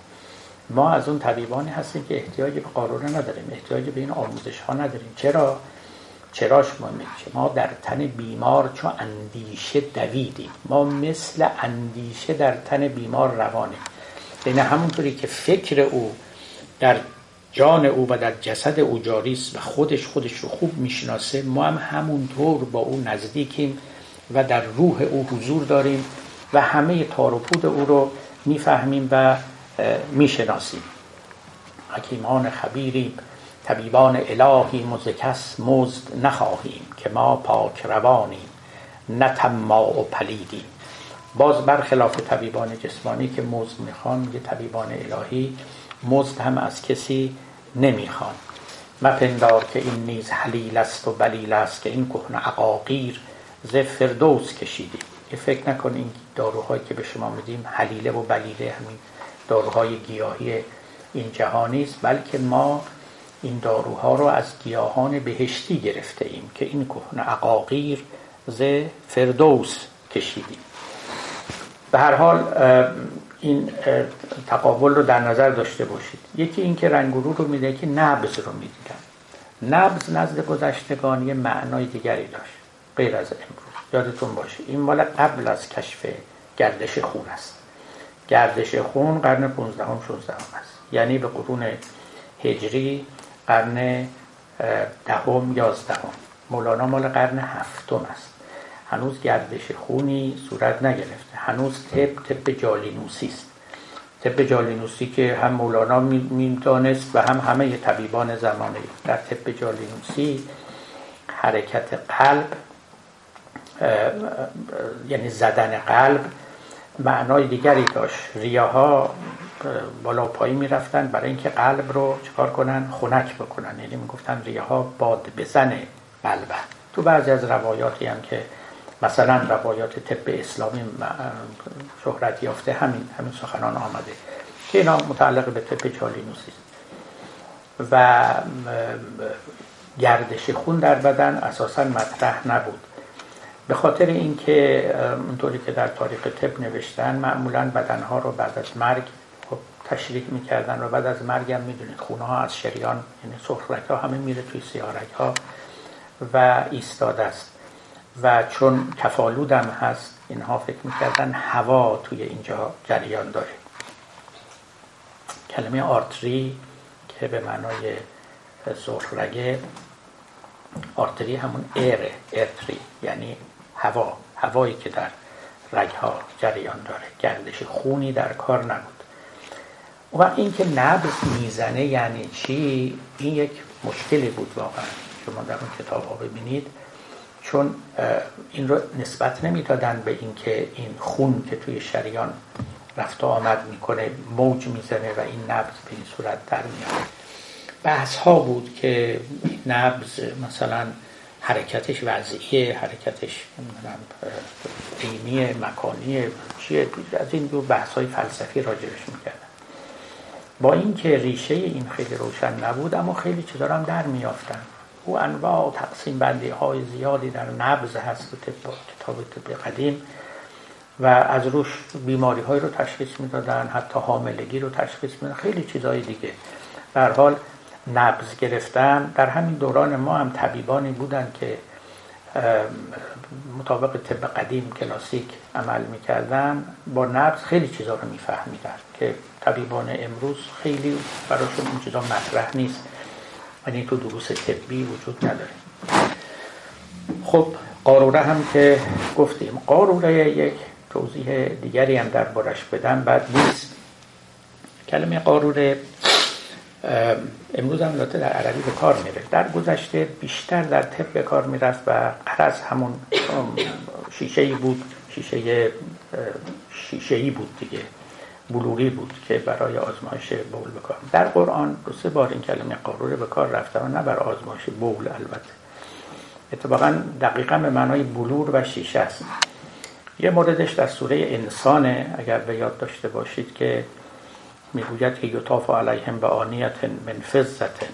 ما از اون طبیبانی هستیم که احتیاج به قاروره نداریم احتیاج به این آموزش ها نداریم. چرا؟ چراش مهمه ما در تن بیمار چو اندیشه دویدیم. ما مثل اندیشه در تن بیمار روانه یعنی همونطوری که فکر او در جان او و در جسد او جاری است و خودش خودش رو خوب می‌شناسه ما هم همونطور با او نزدیکیم و در روح او حضور داریم و همه تار و پود او رو می‌فهمیم و می‌شناسیم. حکیمان خبیریم طبیبان الهی مزکس مزد نخواهیم که ما پاک روانیم نه طماع و پلیدیم. باز برخلاف طبیبان جسمانی که مزد می‌خوان یه طبیبان الهی مزد هم از کسی نمی‌خوان. مپندار که این نیز حلیل است و بلیل است که این کهن عقاقیر ز فردوس کشیدیم. یه فکر نکن این داروهایی که به شما میدیم حلیله و بلیله همین داروهای گیاهی این جهانی است بلکه ما این داروها رو از گیاهان بهشتی گرفته ایم که این کهن عقاقیر ز فردوس کشیدیم. به هر حال این تقابل رو در نظر داشته باشید. یکی این که رنگورو رو میده که نبز رو می‌دیدن. نبز نزد گذشتگان یه معنای دیگری داشت غیر از امروز. یادتون باشه این مال قبل از کشف گردش خون است. گردش خون قرن 15 هم 16 هم است. یعنی به قرون هجری قرن دهم یازدهم. مولانا مال قرن هفتم است. هنوز گردش خونی صورت نگرفته. هنوز طب طب جالینوسی است. طب جالینوسی که هم مولانا می‌دانست و هم همه طبیبان زمانه. در طب جالینوسی حرکت قلب یعنی زدن قلب معنای دیگری داشت. ریاها بالا پایی می‌رفتن برای اینکه قلب رو چکار کنن؟ خنک بکنن. یعنی می‌گفتن ریاها باد بزنه قلب. تو بعضی از روایاتی هم که مثلا روایات طب اسلامی شهرت یافته همین همین سخنان آمده که اینا متعلق به طب چالینوسی. و گردش خون در بدن اساسا مطرح نبود. به خاطر اینکه اونطوری که در تاریخ طب نوشتن معمولا بدنها رو بعد از مرگ خب تشریح می‌کردن و بعد از مرگ هم می‌دونید خونه ها از شریان یعنی سرخرک ها همه میره توی سیارک ها و ایستاده است. و چون کفالودم هست اینها فکر می‌کردن هوا توی اینجا جریان داره. کلمه آرتری که به معنای سرخرگه آرتری همون ایره ارتری یعنی هوا هوایی که در رگها جریان داره. گردش خونی در کار نبود. و اینکه نبض می‌زنه یعنی چی؟ این یک مشکلی بود واقعا. شما در اون کتاب ها ببینید. چون این رو نسبت نمی‌دادن به اینکه این خون که توی شریان رفت و آمد می‌کنه موج می‌زنه و این نبض به این صورت در میاد. بحث ها بود که نبض مثلا حرکتش وضعیه حرکتش عینی مکانی چیه از این دو بحث های فلسفی راجبش می‌کردن با اینکه ریشه این خیلی روشن نبود اما خیلی چیزا هم در میافتن او انواع و تقسیم بندی های زیادی در نبز هست و کتاب طب قدیم و از روش بیماری های رو تشخیص می‌دادن حتی حاملگی رو تشخیص می‌دادن خیلی چیزهای دیگه. در حال نبز گرفتن. در همین دوران ما هم طبیبانی بودن که مطابق طب قدیم کلاسیک عمل می‌کردن. با نبز خیلی چیزا رو میفهمیدن که طبیبان امروز خیلی براشون این چیزا مطرح نیست. یعنی تو دروس طبی وجود نداره. خب قاروره هم که گفتیم. قاروره یک توضیح دیگری هم در بارش بدم. بعد نیست. کلمه قاروره امروز هم در عربی به کار میره. در گذشته بیشتر در طب به کار می‌رفت و قرص همون شیشه ای بود شیشه شیشه ای بود دیگه بلوری بود که برای آزمایش بول بکار در قرآن دو سه بار این کلمه قاروره به کار رفته و نه برای آزمایش بول البته. اتفاقا دقیقا به معنای بلور و شیشه است. یه موردش در سوره انسانه اگر به یاد داشته باشید که می‌گوید که یطاف علیهم به آنیت من فزت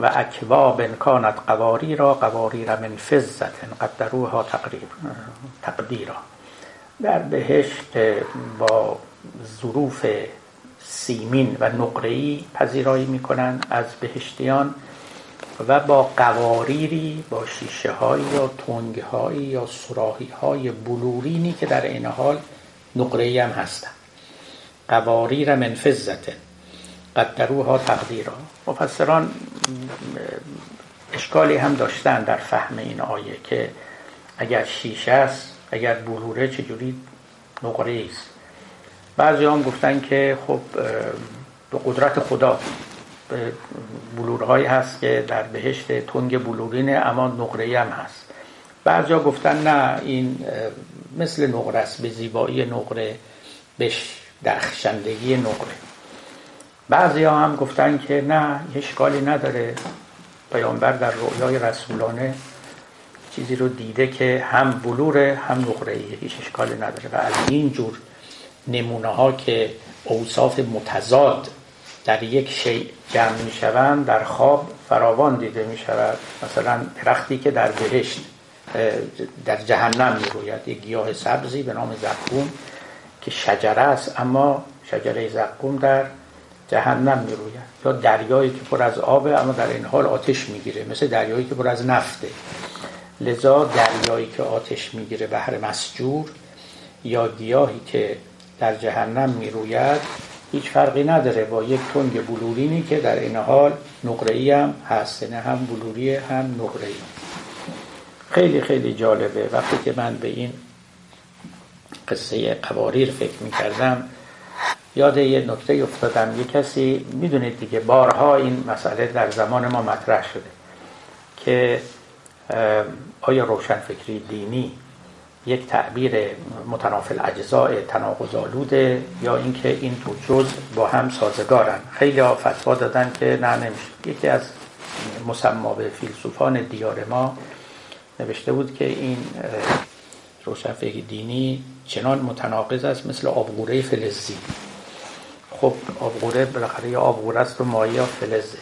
و اکواب کانت قواری را قواری را من فزت قدروها تقریب تقدیرا. در بهشت با ظروف سیمین و نقره‌ای پذیرایی می‌کنن از بهشتیان و با قواریری با شیشه های یا تنگ های یا سراحی های بلورینی که در این حال نقره‌ای هم هستن قواریر من فزته قدروها تقدیرا مفسران اشکالی هم داشتن در فهم این آیه که اگر شیشه است اگر بلوره چجوری نقره است. بعضی هم گفتن که خب به قدرت خدا بلورهایی هست که در بهشت تنگ بلورینه اما نقره هم هست. بعضی گفتن نه این مثل نقره است به زیبایی نقره به درخشندگی نقره. بعضی ها هم گفتن که نه اشکالی نداره. پیامبر در رویای رسولانه چیزی رو دیده که هم بلوره هم نقره هیچ اشکالی نداره. و از این جور نمونه ها که اوصاف متضاد در یک شیء جمع می شوند در خواب فراوان دیده می شود مثلا درختی که در بهشت در جهنم می روید یک گیاه سبزی به نام زقوم که شجره است اما شجره زقوم در جهنم می روید یا دریایی که پر از آبه اما در این حال آتش می‌گیره. مثل دریایی که پر از نفته. لذا دریایی که آتش می‌گیره بحر مسجور یا گیاهی که در جهنم می روید هیچ فرقی نداره با یک تنگ بلورینی که در این حال نقره‌ای هم هست. نه یعنی هم بلوری هم نقره‌ای. خیلی خیلی جالبه. وقتی که من به این قصه قواریر فکر می کردم یاد یه نکته افتادم. یه کسی می‌دونید دیگه بارها این مسئله در زمان ما مطرح شده که آیا روشنفکری دینی یک تعبیر متنافل اجزاء تناقض آلوده یا اینکه این دو جز با هم سازگارن؟ خیلی ها فتوا دادن که نه نمیشه. یکی از به فیلسوفان دیار ما نوشته بود که این روشنفکر دینی چنان متناقض است مثل آبگوره فلزی. خب آبگوره بالاخره یه آبگوره است و مایه فلزه.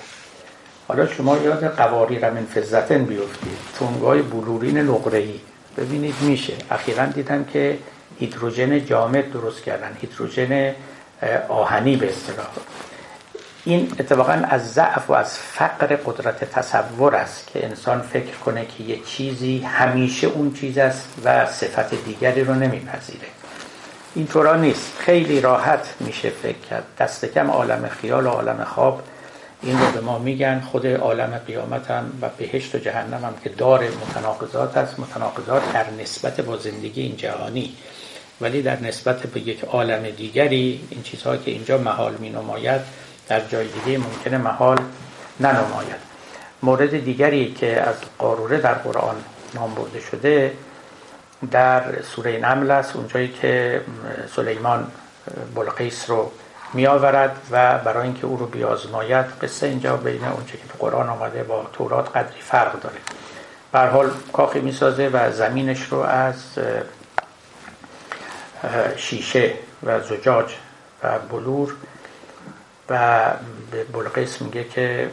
حالا شما یاد قواری من فزتن بیفتید. تونگای بلورین نقره‌ای. ببینید میشه. اخیرا دیدم که هیدروژن جامد درست کردن. هیدروژن آهنی به اصطلاح. این اتفاقا از ضعف و از فقر قدرت تصور است که انسان فکر کنه که یه چیزی همیشه اون چیز است و صفت دیگری رو نمیپذیره. اینطورا نیست. خیلی راحت میشه فکر کرد. دست کم عالم خیال و عالم خواب این رو به ما میگن. خود عالم قیامت هم و بهشت و جهنم هم که دار متناقضات است. متناقضات در نسبت با زندگی این جهانی. ولی در نسبت به یک عالم دیگری این چیزها که اینجا محال می نماید در جای دیگه ممکنه محال ننماید. مورد دیگری که از قاروره در قرآن نام برده شده در سوره نمل است اونجایی که سلیمان بلقیس رو می آورد و برای اینکه او رو بیازماید قصه اینجا بین اونچه که تو قرآن آمده با تورات قدری فرق داره. بر حال کاخی می سازه و زمینش رو از شیشه و زجاج و بلور و به بلقیس میگه که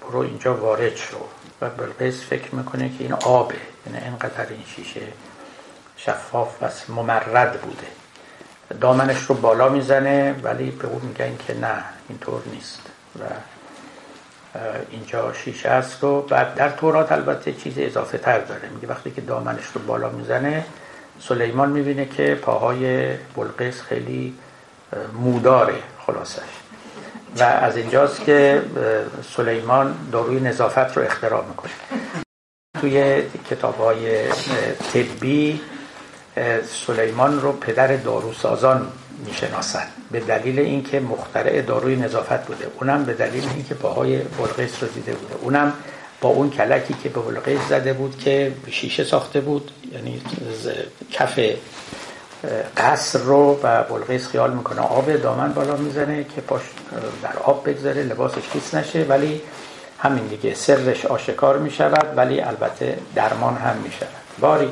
برو اینجا وارد شو. و بلقیس فکر می‌کنه که این آبه. یعنی اینقدر این شیشه شفاف و ممرد بوده. دامنش رو بالا می‌زنه ولی به او میگن که نه اینطور نیست. و اینجا شیشه است و بعد در تورات البته چیز اضافه تر داره. میگه وقتی که دامنش رو بالا می‌زنه سلیمان می‌بینه که پاهای بلقیس خیلی موداره خلاصش. و از اینجاست که سلیمان داروی نظافت رو اختراع می‌کنه. توی کتاب های طبی سلیمان رو پدر داروسازان می‌شناسن. به دلیل اینکه مخترع داروی نظافت بوده. اونم به دلیل اینکه پاهای بلقیس رو دیده بوده. اونم با اون کلکی که به بلقیس زده بود که شیشه ساخته بود یعنی کف قصر رو و بلقیس خیال می‌کنه. آب دامن بالا می‌زنه که پاش در آب بگذاره لباسش خیس نشه ولی همین دیگه سرش آشکار می‌شود ولی البته درمان هم می‌شود. باری.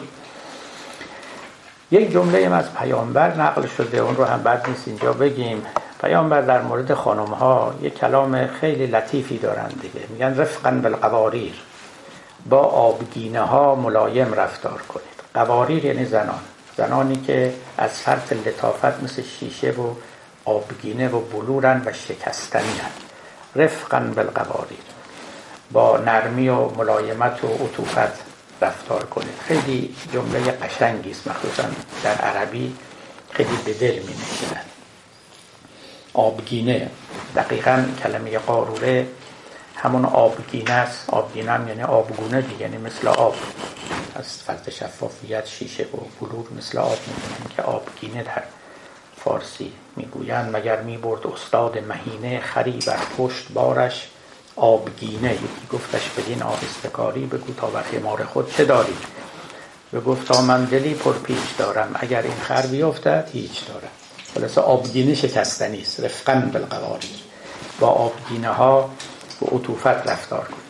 یک جمله از پیامبر نقل شده اون رو هم بد نیست اینجا بگیم. پیامبر در مورد خانم ها یک کلام خیلی لطیفی دارند دیگه. میگن رفقا بالقواریر. با آبگینه ها ملایم رفتار کنید. قواریر یعنی زنان. زنانی که از فرط لطافت مثل شیشه و آبگینه و بلورن و شکستنی هن. رفقا بالقواریر با نرمی و ملایمت و عطوفت رفتار کنید. خیلی جمله قشنگی است. مخصوصا در عربی خیلی به دل می نشیند آبگینه. دقیقا کلمه قاروره همون آبگینه است. آبگینه هم یعنی آبگونه دیگه یعنی مثل آب. از فرد شفافیت شیشه و بلور مثل آب می‌دونن که آبگینه در فارسی می‌گویند. مگر می‌برد استاد مهینه خری بر پشت بارش؟ آبگینه یکی گفتش بدین آهستکاری بگو تا بر حمار خود چه داری؟ به گفتا من دلی پرپیچ دارم اگر این خر بیفتد هیچ دارم. خلاص آبگینه شکستنی است رفقا بالقواری با آبگینه ها به عطوفت رفتار کن.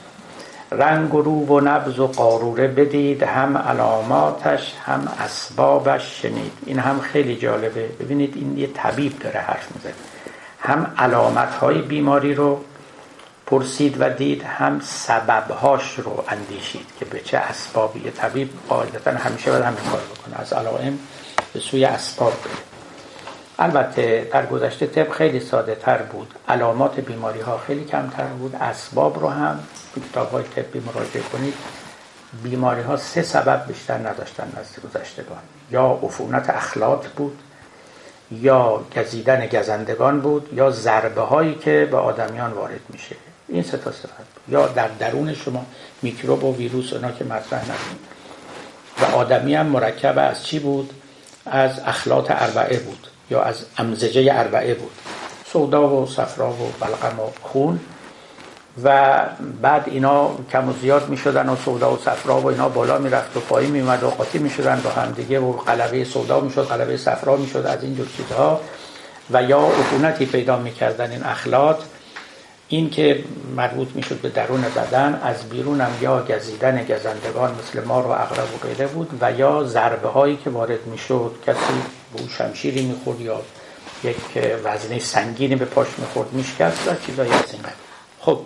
رنگ و رو و نبز و قاروره بدید هم علاماتش هم اسبابش شنید. این هم خیلی جالبه. ببینید این یه طبیب داره حرف می‌زنه. هم علامت های بیماری رو پرسید و دید هم سببهاش رو اندیشید که به چه اسبابی. طبیب قاعدتا همیشه باید همین کار بکنه. از علائم به سوی اسباب بره. البته در گذشته طب خیلی ساده تر بود. علامات بیماری ها خیلی کمتر بود. اسباب رو هم تو کتاب های طبی مراجعه کنید. بیماری ها سه سبب بیشتر نداشتن نزد گذشتگان. یا عفونت اخلاط بود یا گزیدن گزندگان بود یا ضربه هایی که به آدمیان وارد میشه. این سه تا سبب یا در درون شما میکروب و ویروس اونا که مطرح نبود. و آدمی هم مرکب از چی بود؟ از اخلاط اربعه بود. یا از امزجه اربعه بود. سودا و صفرا و بلغم و خون. و بعد اینا کم و زیاد می شدن و سودا و صفرا و اینا بالا می رفت و پایین می و قاطی می شدن با هم دیگه و قلبه سودا می شد قلبه صفرا می شد از این جور چیزها. و یا عفونتی پیدا می کردن این اخلاط. این که مربوط می شد به درون بدن از بیرون هم یا گزیدن گزندگان مثل مار و اغرب و غیره بود و یا ضربه هایی که وارد می شد کسی به شمشیری می خورد یا یک وزنه سنگینی به پاش می خورد می شکست و چیزایی از این خب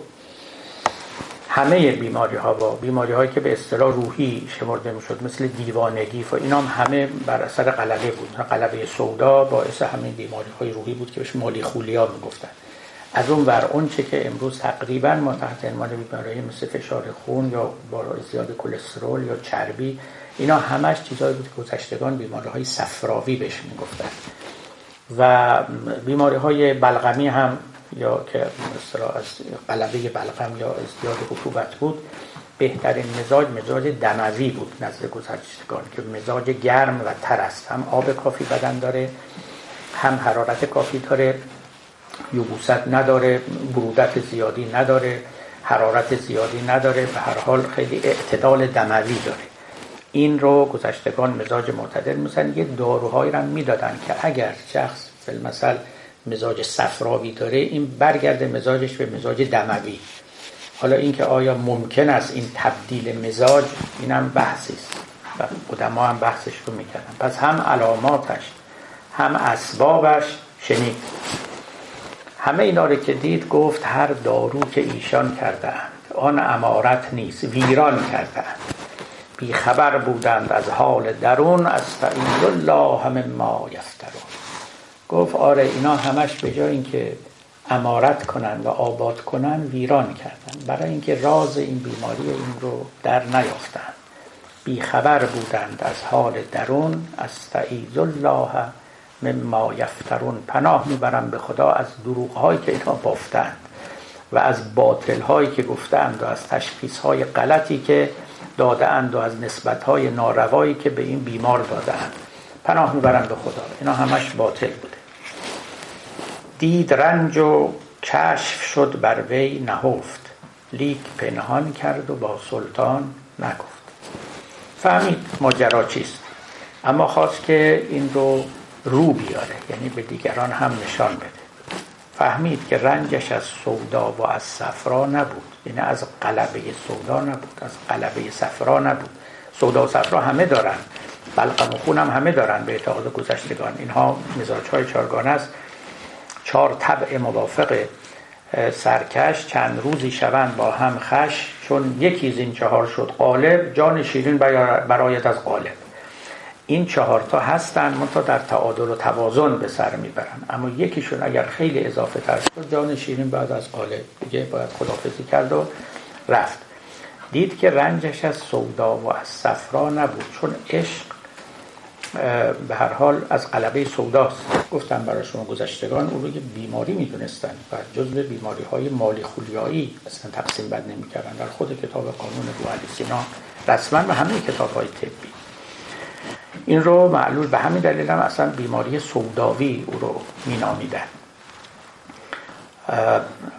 همه بیماری ها با بیماری هایی که به اصطلاح روحی شمرده می شد مثل دیوانگی و اینا هم همه بر اثر قلبه بود. قلبه سودا باعث همین بیماری های روحی بود که بهش مالی خولیا می گفتن از اون ور اون چه که امروز تقریبا ما تحت عنوان بیماری مثل فشار خون یا بالا زیاد کلسترول یا چربی اینا همش چیزایی بود که گذشتگان بیماری های صفراوی بهش می‌گفتن. و بیماری های بلغمی هم یا که مثلا از قلبه بلغم یا ازدیاد رطوبت بود بهترین مزاج مزاج دموی بود نزد گذشتگان که مزاج گرم و تر است. هم آب کافی بدن داره هم حرارت کافی داره یبوست نداره برودت زیادی نداره حرارت زیادی نداره به هر حال خیلی اعتدال دموی داره. این رو گذشتگان مزاج معتدل مثلا یه داروهایی رو می‌دادن که اگر شخص مثل مزاج صفراوی داره این برگرده مزاجش به مزاج دموی. حالا اینکه آیا ممکن است این تبدیل مزاج اینم بحثی است. و قدما هم بحثش رو می‌کردن. پس هم علاماتش هم اسبابش شنید. همه اینا رو که دید گفت هر دارو که ایشان کردند آن امارت نیست ویران کردند خبر بودند از حال درون از تعیید الله همه ما یفترون. گفت آره اینا همش به جای اینکه امارت کنن و آباد کنن ویران کردن. برای اینکه راز این بیماری این رو در نیافتند. خبر بودند از حال درون از تعیید الله مما یفترون. پناه می‌برم به خدا از دروغ هایی که اینا بافتند و از باطل هایی که گفتند و از تشخیص های غلطی که دادهاند و از نسبت های ناروایی که به این بیمار دادهاند پناه می‌برم به خدا. اینا همش باطل بوده. دید رنج و کشف شد بر وی نهفت. لیک پنهان کرد و با سلطان نگفت. فهمید ماجرا چیست. اما خواست که این رو رو بیاره. یعنی به دیگران هم نشان بده. فهمید که رنجش از سودا و از صفرا نبود. یعنی از قلبه سودا نبود. از قلبه صفرا نبود. سودا و صفرا همه دارن. بلقم و خون هم همه دارن به اعتقاد گذشتگان. اینها مزاج های چارگانه است. چهار طبع موافق سرکش. چند روزی شوند با هم خش. چون یکی از این چهار شد قالب جان شیرین برایت از قالب این چهارتا هستن منتها در تعادل و توازن به سر می‌برن اما یکیشون اگر خیلی اضافه تر شد جان شیرین بعد از قالب دیگه باید خدافزی کرد و رفت. دید که رنجش از سودا و از صفرا نبود چون عشق به هر حال از قلبه سوداست. گفتم برای شما گذشتگان او رو یه بیماری می‌دونستن و جزء بیماری های مالی خولیایی اصلا تقسیم بد نمی‌کردن. در خود کتاب قانون دو سینا رسما و همه کتاب های طبی. این رو معلول به همین دلیل هم اصلا بیماری سوداوی او رو مینامیدن.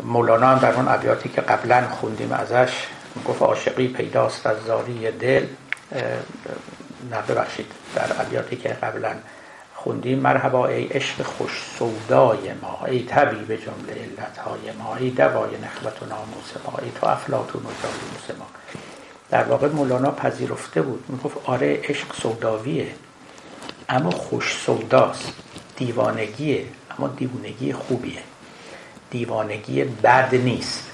مولانا هم در اون ابیاتی که قبلا خوندیم ازش گفت عاشقی پیداست از زاری دل. نه ببخشید در ابیاتی که قبلا خوندیم مرحبا ای عشق خوش سودای ما ای طبیب جمله علتهای ما ای دوای نخوت و ناموس ما ای تو افلاتون و جالوس ما. در واقع مولانا پذیرفته بود. می‌گفت آره عشق سوداویه اما خوش سوداست دیوانگیه اما دیوانگی خوبیه. دیوانگی بد نیست.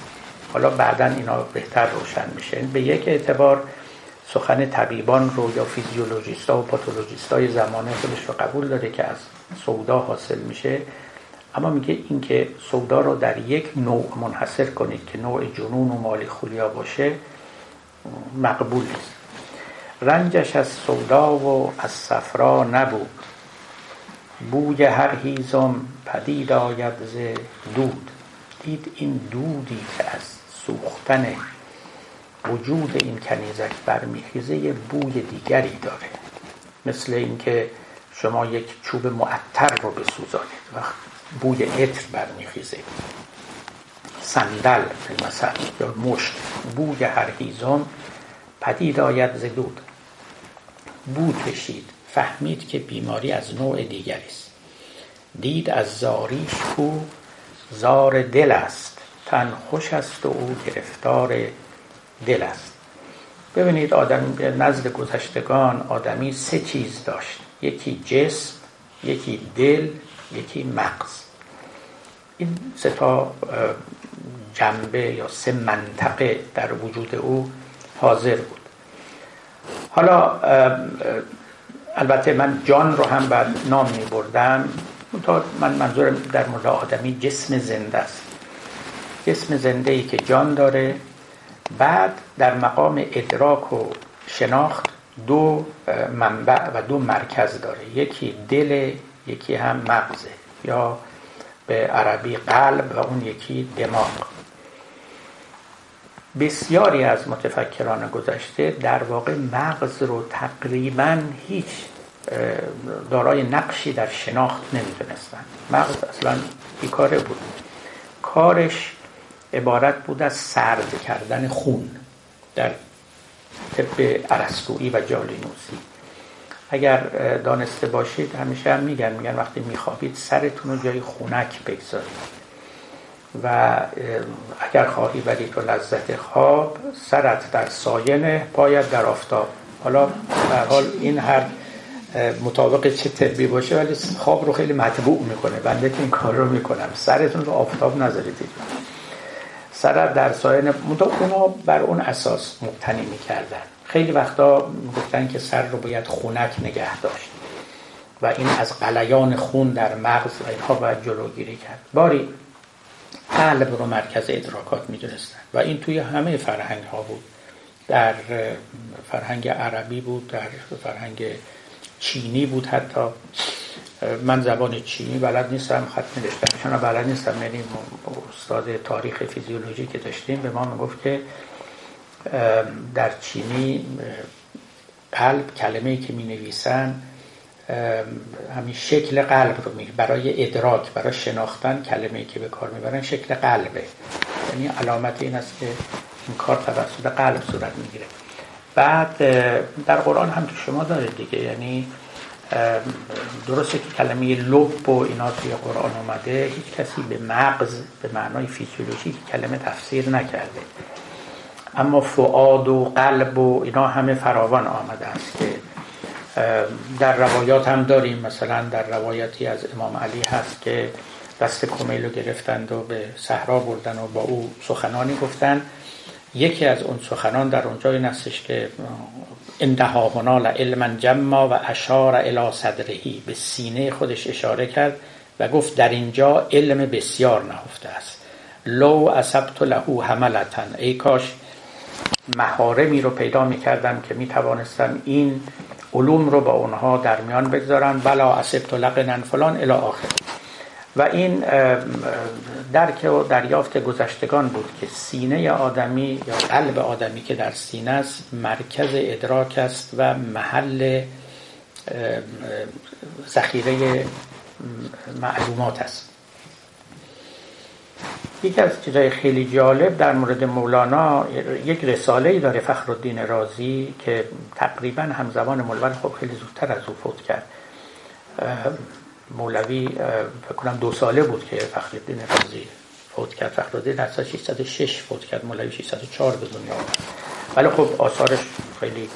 حالا بعدا اینا بهتر روشن میشه. به یک اعتبار سخن طبیبان رو یا فیزیولوژیست و پاتولوژیست های زمانه خودش رو قبول داره که از سودا حاصل میشه. اما میگه اینکه سودا رو در یک نوع منحصر کنید که نوع جنون و مالی خولیا باشه. مقبول نیست. رنجش از سودا و از صفرا نبود. بوی هر هیزم پدید آید ز دود. دید این دودی که از سوختن وجود این کنیزک برمیخیزه یه بوی دیگری داره. مثل اینکه شما یک چوب معطر رو بسوزانید و بوی عطر برمیخیزه صندل مثلا یا مشت بوی هر هیزم پدید آید ز دود بو کشید فهمید که بیماری از نوع دیگری است. دید از زاریش کو زار دل است. تن خوش است و او گرفتار دل است. ببینید آدم نزد گذشتگان آدمی سه چیز داشت. یکی جسم یکی دل یکی مغز. این سه تا جنبه یا سه منطقه در وجود او حاضر بود. حالا البته من جان رو هم بر نام می بردم من منظورم در مورد آدمی جسم زنده است. جسم زنده ای که جان داره. بعد در مقام ادراک و شناخت دو منبع و دو مرکز داره. یکی دل یکی هم مغزه یا به عربی قلب و اون یکی دماغ. بسیاری از متفکران گذشته در واقع مغز رو تقریبا هیچ دارای نقشی در شناخت نمی‌دونستن. مغز اصلا بیکاره بود. کارش عبارت بود از سرد کردن خون در طب عرستویی و جالینوسی. اگر دانسته باشید همیشه هم میگن میگن وقتی میخوابید سرتون رو جای خونک بگذارید. و اگر خواهی ولی تو لذت خواب سرت در ساینه پایت در آفتاب. حالا در حال این هر مطابق چه طبی باشه ولی خواب رو خیلی مطبوع می‌کنه. بنده که این کار رو می‌کنم. سرتون رو آفتاب نذارید. سرت در ساینه اونا بر اون اساس مبتنی می‌کردن. خیلی وقتا گفتن که سر رو باید خونک نگه داشت. و این از قلیان خون در مغز و اینها باید جلوگیری کرد. باری قلب رو مرکز ادراکات می‌دونستن. و این توی همه فرهنگ ها بود. در فرهنگ عربی بود در فرهنگ چینی بود حتی. من زبان چینی بلد نیستم خط نوشتم چون بلد نیستم. یعنی استاد تاریخ فیزیولوژی که داشتیم به ما می‌گفت که در چینی قلب کلمه که می نویسن همین شکل قلب رو می برای ادراک برای شناختن کلمه که به کار می‌برن شکل قلبه یعنی علامت این است که این کار توسط قلب صورت می‌گیره. بعد در قرآن هم تو شما داره دیگه. یعنی درسته که کلمه لب و اینا توی قرآن اومده. هیچ کسی به مغز به معنای فیزیولوژی کلمه تفسیر نکرده. اما فعاد و قلب و اینا همه فراوان آمده است که در روایات هم داریم. مثلا در روایاتی از امام علی هست که دست کمیل رو گرفتند و به صحرا بردن و با او سخنانی گفتن. یکی از اون سخنان در اونجا این هستش که اندها هنا علما جمع و اشار الى صدرهی. به سینه خودش اشاره کرد و گفت در اینجا علم بسیار نهفته است. لو اصبت له حملتن. ای کاش مهارمی رو پیدا می‌کردم که می‌توانستم این علوم رو با اونها در میان بگذارم بلا اصبت لقنن فلان الى آخر. و این درک و دریافت گذشتگان بود که سینه آدمی یا قلب آدمی که در سینه است مرکز ادراک است و محل ذخیره معلومات است. یکی از چیزهای خیلی جالب در مورد مولانا یک رساله ای داره فخرالدین رازی که تقریبا همزمان مولوی خب خیلی زودتر از او فوت کرد. مولوی فکر کنم دو ساله بود که فخرالدین رازی فوت کرد. فخرالدین در 606 فوت کرد مولوی 604 به دنیا آمد ولی خب آثارش خیلی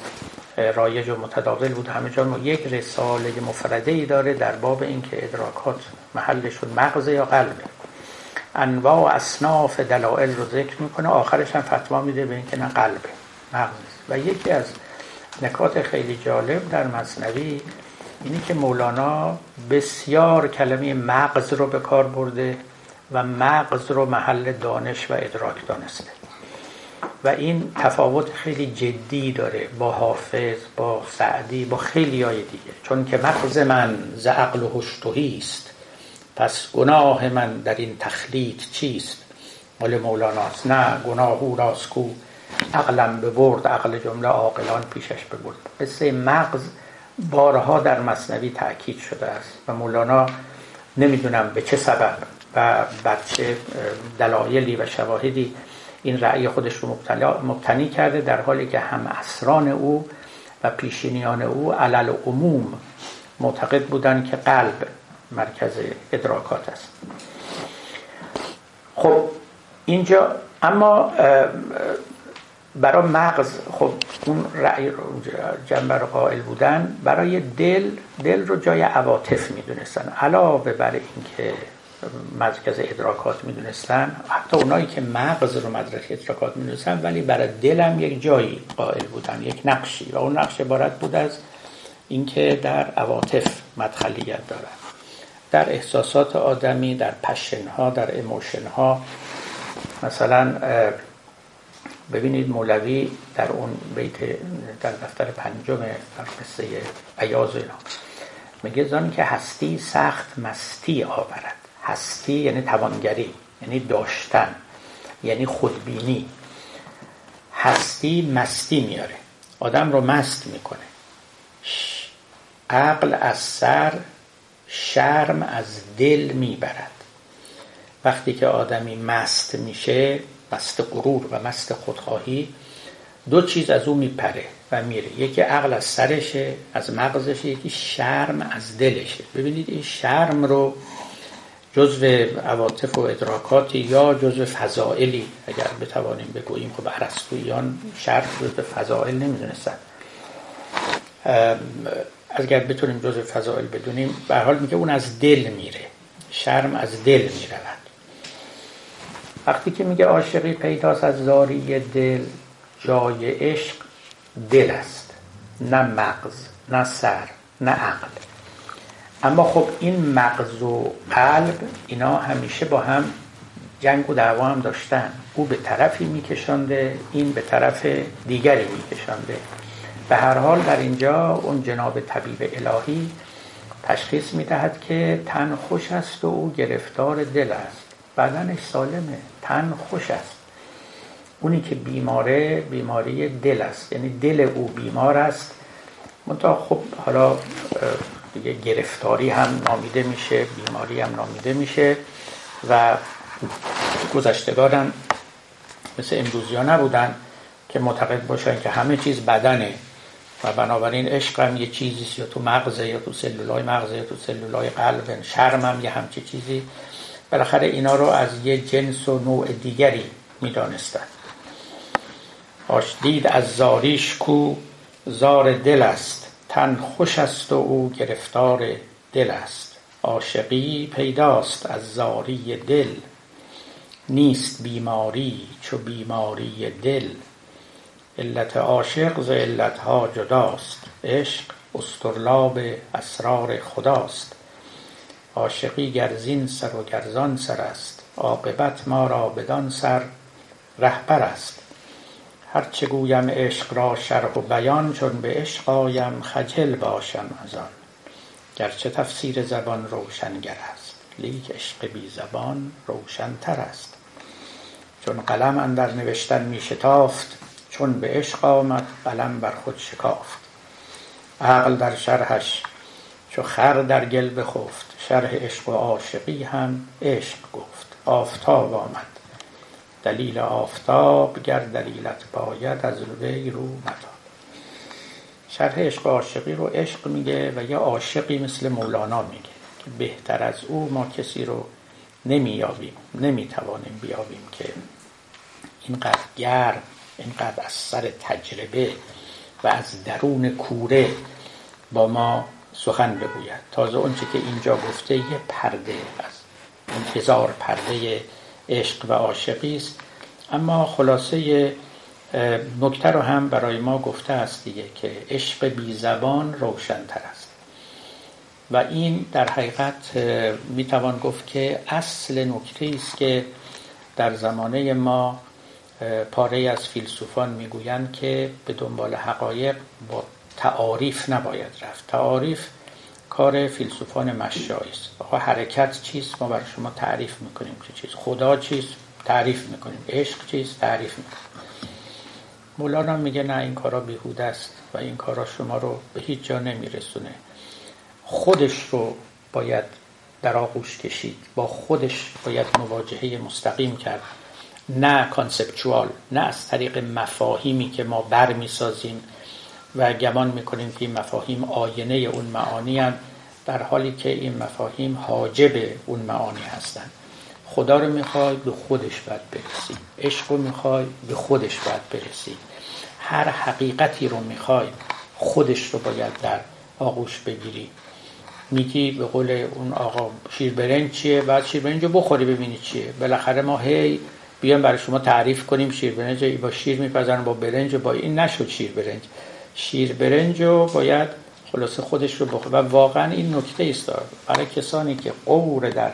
رایج و متداول بود. همه جا یک رساله مفرده ای داره در باب اینکه ادراکات محلشون مغز یا قلبه. انواع و اصناف دلائل رو ذکر می‌کنه آخرش هم فتوا میده به اینکه نه قلبه مغز و یکی از نکات خیلی جالب در مصنوی اینی که مولانا بسیار کلمه مغز رو به کار برده و مغز رو محل دانش و ادراک دانسته. و این تفاوت خیلی جدی داره با حافظ با سعدی با خیلی های دیگه. چون که مغز من ز عقل و است پس گناه من در این تخلیط چیست؟ مال مولاناست نه گناه او راست کو. عقلم ببرد عقل جمله عاقلان پیشش ببرد. قصه مغز بارها در مصنوی تاکید شده است و مولانا نمی‌دونم به چه سبب و بر چه دلایلی و شواهدی این رأی خودش رو مبتنی کرده در حالی که هم اسران او و پیشینیان او علل عموم معتقد بودند که قلب مرکز ادراکات است. خب اینجا اما برای مغز خب اون رأی جنبه رو قائل بودن برای دل دل رو جای عواطف می‌دونستن. علاوه بر اینکه مرکز ادراکات می‌دونستن حتی اونایی که مغز رو مدرک ادراکات می‌دونستن ولی برای دلم یک جایی قائل بودن یک نقشی. و اون نقش عبارت بود از اینکه در عواطف مدخلیت دارد در احساسات آدمی در پشن ها در اموشن ها مثلا ببینید مولوی در اون بیت در دفتر پنجم در قصه عیاز اینا. میگه زن که هستی سخت مستی آورد. هستی یعنی توانگری یعنی داشتن یعنی خودبینی. هستی مستی میاره. آدم رو مست می‌کنه. عقل از سر شرم از دل می‌برد. وقتی که آدمی مست میشه مست غرور و مست خودخواهی دو چیز از او میپره و میره. یکی عقل از سرشه از مغزشه یکی شرم از دلشه. ببینید این شرم رو جزو عواطف و ادراکاتی یا جزو فضائلی اگر بتوانیم بگوییم خب عرستویان شرم جزو فضائل نمی‌دونستن. اگر بتونیم جزو فضائل بدونیم به حال میگه اون از دل میره. شرم از دل می‌رود. وقتی که میگه عاشقی پیداست از زاری دل جای عشق دل است. نه مغز نه سر نه عقل. اما خب این مغز و قلب اینا همیشه با هم جنگ و دعوا هم داشتن. او به طرفی میکشانده این به طرف دیگری میکشانده. به هر حال در اینجا اون جناب طبیب الهی تشخیص می‌دهد که تن خوش است و او گرفتار دل است. بدنش سالمه. تن خوش است. اونی که بیماره بیماری دل است. یعنی دل او بیمار است. منتها خب حالا دیگه گرفتاری هم نامیده میشه بیماری هم نامیده میشه و گذشتگان مثل امروزی ها نبودن که معتقد باشن که همه چیز بدنه. و بنابراین هم یه چیزی یا تو مغزه یا تو سلولای مغزه یا تو سلولای قلب هم یه همچی چیزی. بالاخره اینا رو از یه جنس و نوع دیگری می‌دانستن. آش دید از زاریش کو زار دل است. تن خوش است و او گرفتار دل است. عاشقی پیداست از زاری دل. نیست بیماری چو بیماری دل. علت عاشق ز علتها جداست. عشق استرلاب اسرار خداست. عاشقی گرزین سر و گرزان سر است. عاقبت ما را بدان سر رهبر است. هرچه گویم عشق را شرح و بیان چون به عشق آیم خجل باشم از آن. گرچه تفسیر زبان روشنگر است لیک عشق بی زبان روشنتر است. چون قلم اندر نوشتن می شتافت چون به عشق آمد قلم بر خود شکافت. عقل در شرحش چو خر در گل بخفت. شرح عشق و عاشقی هم عشق گفت. آفتاب آمد. دلیل آفتاب گر دلیلت باید از وی رو مدار شرح عشق و عاشقی رو عشق میگه و یا عاشقی مثل مولانا میگه که بهتر از او ما کسی رو نمییابیم نمی‌توانیم بیابیم که اینقدر گرم اینقدر از سر تجربه و از درون کوره با ما سخن بگوید. تازه اونچه که اینجا گفته یه پرده از اون هزار پرده عشق و عاشقی است. اما خلاصه نکته رو هم برای ما گفته است دیگه که عشق بی زبان روشنتر است. و این در حقیقت می‌توان گفت که اصل نکته است که در زمانه ما پاره از فیلسوفان می‌گویند که به دنبال حقایق با تعاریف نباید رفت. تعاریف کار فیلسوفان مشایی است. آقا حرکت چیست؟ ما برای شما تعریف می‌کنیم که چیست. خدا چیست؟ تعریف می‌کنیم. عشق چیست؟ تعریف می‌کنیم. مولانا میگه نه این کارا بیهوده است و این کارا شما رو به هیچ جا نمیرسونه. خودش رو باید در آغوش کشید. با خودش باید مواجهه مستقیم کرد. نه کانسپچوال نه از طریق مفاهیمی که ما بر می‌سازیم و گمان می‌کنیم که این مفاهیم آینه اون معانی هم در حالی که این مفاهیم حاجب اون معانی هستند. خدا رو می‌خوای به خودش باید برسی. عشق رو می‌خوای به خودش باید برسی. هر حقیقتی رو می‌خوای خودش رو باید در آغوش بگیری. میگی به قول اون آقا شیر برنج چیه؟ بعد شیر برنج رو بخوری ببینی چیه. بالاخره ما هی بیان برای شما تعریف کنیم شیر برنج با شیر میپزن با برنج با این نشد شیر برنج. شیر برنج رو باید خلاصه خودش رو بخوره و واقعا این نکته است برای کسانی که قور در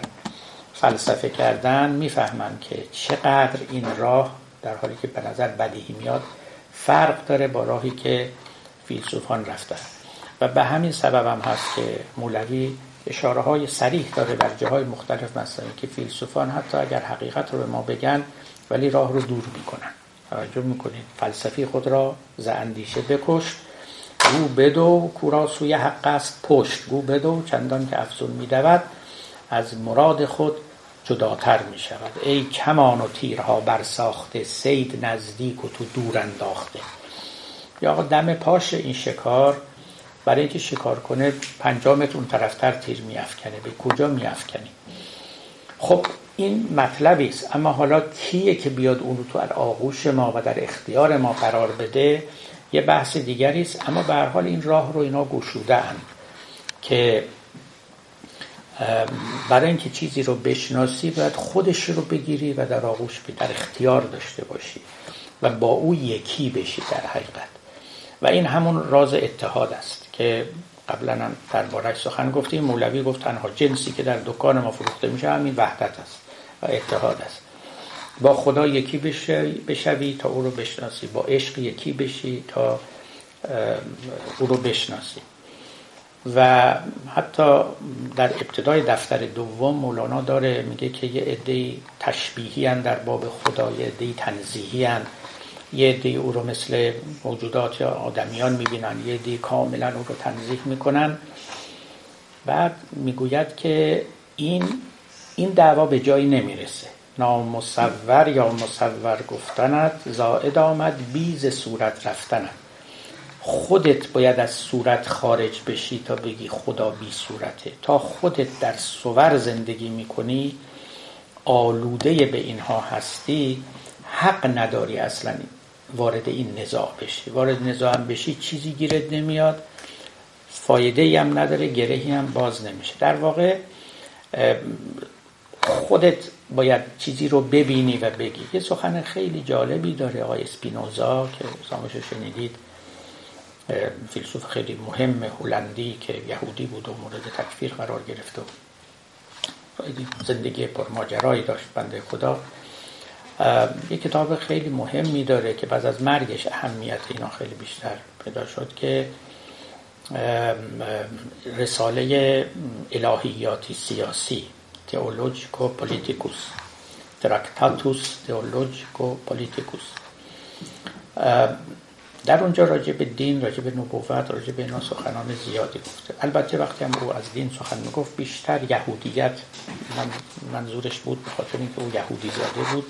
فلسفه کردن می‌فهمن که چقدر این راه در حالی که به نظر بدیهی میاد فرق داره با راهی که فیلسوفان رفتن. و به همین سبب هم هست که مولوی اشاره های سریح داره بر جاهای مختلف مثلا که فیلسوفان حتی اگر حقیقت رو به ما بگن ولی راه رو دور می‌کنن. توجه می‌کنید. فلسفی خود را ز اندیشه بکش گو بدو کورا سوی حق است پشت. گو بدو چندان که افزون میدود از مراد خود جداتر می شود ای کمان و تیرها برساخته سید نزدیک و تو دور انداخته. یا دم پاش این شکار برای اینکه شکار کنه پنجامت اون طرفتر تیر میافکنه. به کجا میافکنی خب این مطلبی است. اما حالا کیه که بیاد اون رو تو آغوش ما و در اختیار ما قرار بده؟ یه بحث دیگری است. اما به هر حال این راه رو اینا گشوده که برای اینکه چیزی رو بشناسی باید خودش رو بگیری و در آغوش در اختیار داشته باشی و با او یکی بشی در حقیقت. و این همون راز اتحاد است. که قبلا هم دربارش سخن گفتیم مولوی گفت تنها جنسی که در دکان ما فروخته میشه همین وحدت است و اتحاد است. با خدا یکی بشوی تا او رو بشناسی. با عشق یکی بشی تا او رو بشناسی. و حتی در ابتدای دفتر دوم مولانا داره میگه که یه عده تشبیهی در باب خدا یه عده تنزیهی هن. یه عده او رو مثل موجودات یا آدمیان می‌بینن یه عده کاملا او رو تنزیه می‌کنن بعد می‌گوید که این این دعوا به جایی نمی‌رسه. نامصور یا مصور گفتنت زائد آمد بیز صورت رفتنت. خودت باید از صورت خارج بشی تا بگی خدا بی صورته. تا خودت در صور زندگی می‌کنی آلوده به اینها هستی حق نداری اصلا. وارد این نزاع بشی. وارد نزاع هم بشی چیزی گیرت نمیاد. فایده هم نداره گرهی هم باز نمیشه. در واقع خودت باید چیزی رو ببینی و بگی. یه سخن خیلی جالبی داره آقای اسپینوزا که سامش شنیدید. فیلسوف خیلی مهم هلندی که یهودی بود و مورد تکفیر قرار گرفته و زندگی پرماجرایی داشت بنده خدا. یه کتاب خیلی مهمی داره که بعد از مرگش اهمیت اینا خیلی بیشتر پیدا شد که رساله الهیاتی سیاسی Theologico-Politicus Tractatus Theologico-Politicus. در اونجا راجع به دین راجع به نبوت راجع به اینا سخنان زیادی گفته. البته وقتی هم او از دین سخن می‌گفت بیشتر یهودیت من منظورش بود به اینکه او یهودی زاده بود.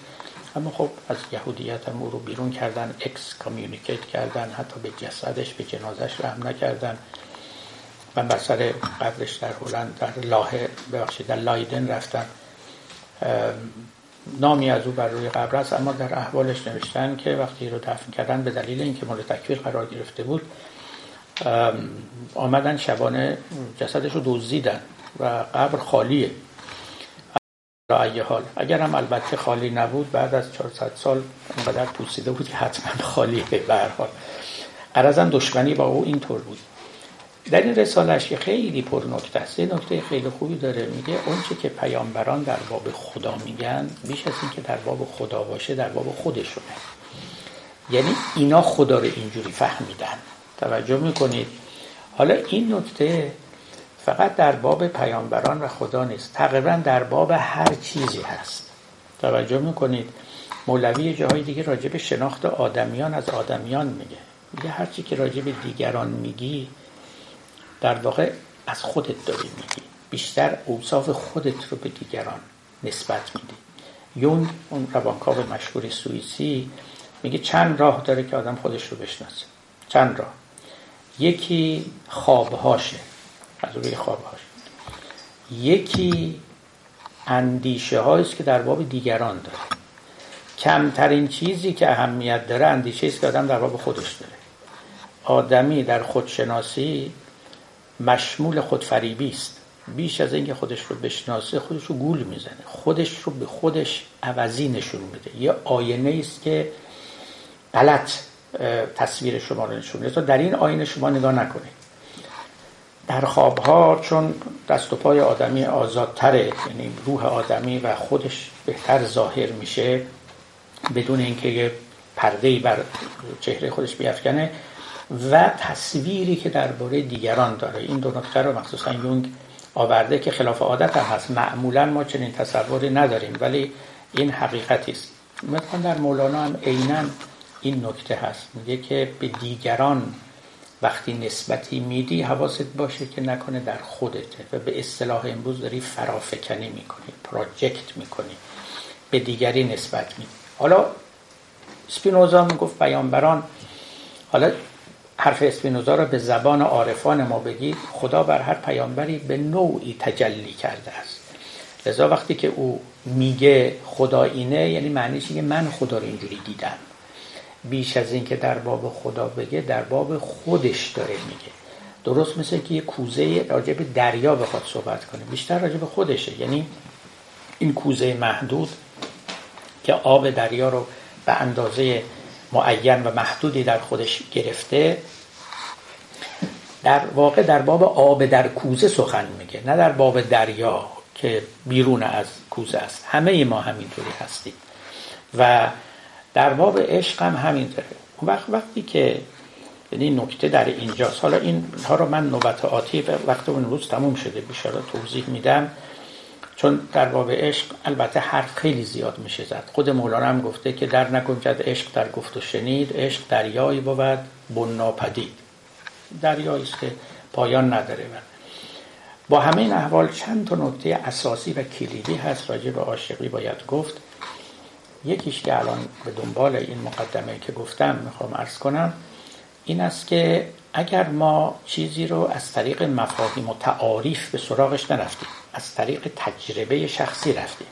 اما خب از یهودیت هم او رو بیرون کردن excommunicate کردن حتی به جسدش به جنازش رحم نکردن. من بر قبرش در هلند در لاه ببخشید در لایدن رفتم. نامی از او بر روی قبر است اما در احوالش نوشتن که وقتی رو دفن کردن به دلیل اینکه مورد تکفیر قرار گرفته بود آمدن شبانه جسدش رو دزدیدن و قبر خالیه. ای حال. اگر هم البته خالی نبود بعد از 400 سال اونقدر پوسیده بود که حتما خالیه به هر حال. قرضا دشمنی با او اینطور بود. در این رسالش که خیلی پر نکته است. نکته خیلی خوبی داره. میگه اونچه که پیامبران در باب خدا میگن بیش از اینکه در باب خدا باشه در باب خودشونه یعنی اینا خدا رو اینجوری فهمیدن. توجه می‌کنید؟ حالا این نکته فقط در باب پیامبران و خدا نیست. تقریبا در باب هر چیزی هست. توجه می‌کنید. مولوی جاهای دیگه راجع به شناخت آدمیان از آدمیان میگه. میگه هرچی که راجع به دیگران میگی در واقع از خودت داری میگی. بیشتر اوصاف خودت رو به دیگران نسبت میدی. یونگ اون روانکاو مشهور سوئیسی میگه چند راه داره که آدم خودش رو بشناسه. چند راه. یکی خوابهاشه. از روی خوابهاش یکی اندیشه است که در باب دیگران داره. کمترین چیزی که اهمیت داره اندیشه است که آدم در باب خودش داره. آدمی در خودشناسی مشمول خودفریبی است. بیش از اینکه خودش رو بشناسه خودش رو گول می‌زنه. خودش رو به خودش عوضی نشون میده. یه آینه است که غلط تصویر شما رو نشون میده. در این آینه شما نگاه نکنید. در خوابها چون دست و پای آدمی آزادتره یعنی روح آدمی و خودش بهتر ظاهر میشه بدون اینکه یه بر چهره خودش بیافکنه. و تصویری که درباره دیگران داره. این دو نکته رو مخصوصا یونگ آورده که خلاف عادت هم هست. معمولا ما چنین تصوری نداریم ولی این حقیقتی است. مثلا در مولانا هم عینا این نکته هست. میگه که به دیگران وقتی نسبتی میدی حواست باشه که نکنه در خودته و به اصطلاح امروز داری فرافکنی می‌کنی پراجکت می‌کنی به دیگری نسبت میدی. حالا سپینوزا می‌گفت بیانبران حالا حرف اسپینوزا رو به زبان عارفان ما بگید خدا بر هر پیامبری به نوعی تجلی کرده است. لذا وقتی که او میگه خدا اینه یعنی معنیش که من خدا رو اینجوری دیدم. بیش از این که در باب خدا بگه در باب خودش داره میگه. درست مثل که یه کوزه راجع به دریا بخواد صحبت کنه. بیشتر راجع خودشه. یعنی این کوزه محدود که آب دریا رو به اندازه معین و محدودی در خودش گرفته در واقع در باب آب در کوزه سخن میگه. نه در باب دریا که بیرون از کوزه است. همه ما همینطوری هستیم. و در باب عشق هم همینطوره اون وقت وقتی که یعنی نکته در اینجاست. حالا این ها رو من نوبت آتی وقت اون روز تموم شده. بیشاره توضیح میدم. چون در باب عشق البته حرف خیلی زیاد میشه زد. خود مولانا هم گفته که در نکنجد عشق در گفت و شنید عشق دریایی بود بناپدید دریایی است که پایان نداره. و با همه این احوال چند تا نکته اساسی و کلیدی هست راجع به عاشقی باید گفت. یکیش که الان به دنبال این مقدمه که گفتم می‌خوام ارز کنم این است که اگر ما چیزی رو از طریق مفاهیم و تعاریف به سراغش نرفتیم از طریق تجربه شخصی رفتیم.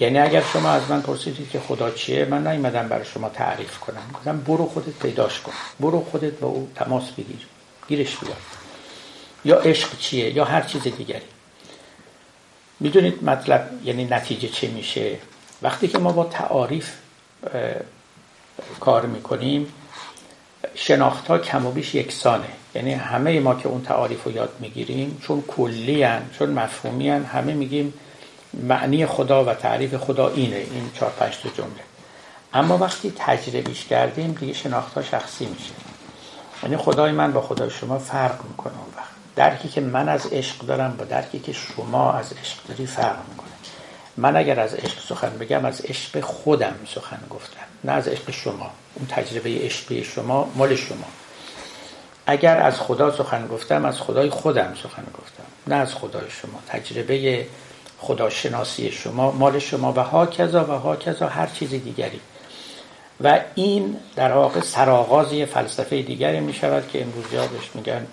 یعنی اگر شما از من پرسیدید که خدا چیه من نیومدم برای شما تعریف کنم. گفتم برو خودت پیداش کن. برو خودت با او تماس بگیر. گیرش بیار یا عشق چیه؟ یا هر چیز دیگری. می‌دونید مطلب یعنی نتیجه چه میشه؟ وقتی که ما با تعاریف کار می‌کنیم شناخت ها کم و بیش یکسانه. یعنی همه ما که اون تعاریف رو یاد می‌گیریم چون کلی هن، چون مفهومی هن، همه میگیم معنی خدا و تعریف خدا اینه این چهار پنج تا جمله. اما وقتی تجربیش کردیم دیگه شناخت ها شخصی میشه. یعنی خدای من با خدای شما فرق می‌کنه اون وقت. درکی که من از عشق دارم با درکی که شما از عشق داری فرق می‌کنه. من اگر از عشق سخن بگم از عشق خودم سخن گفتم نه از عشق شما. اون تجربه عشقی شما مال شما. اگر از خدا سخن گفتم از خدای خودم سخن گفتم نه از خدای شما. تجربه خداشناسی شما مال شما و ها کذا و ها کذا هر چیز دیگری. و این در واقع سرآغاز فلسفه دیگری می شود که امروز بهش میگن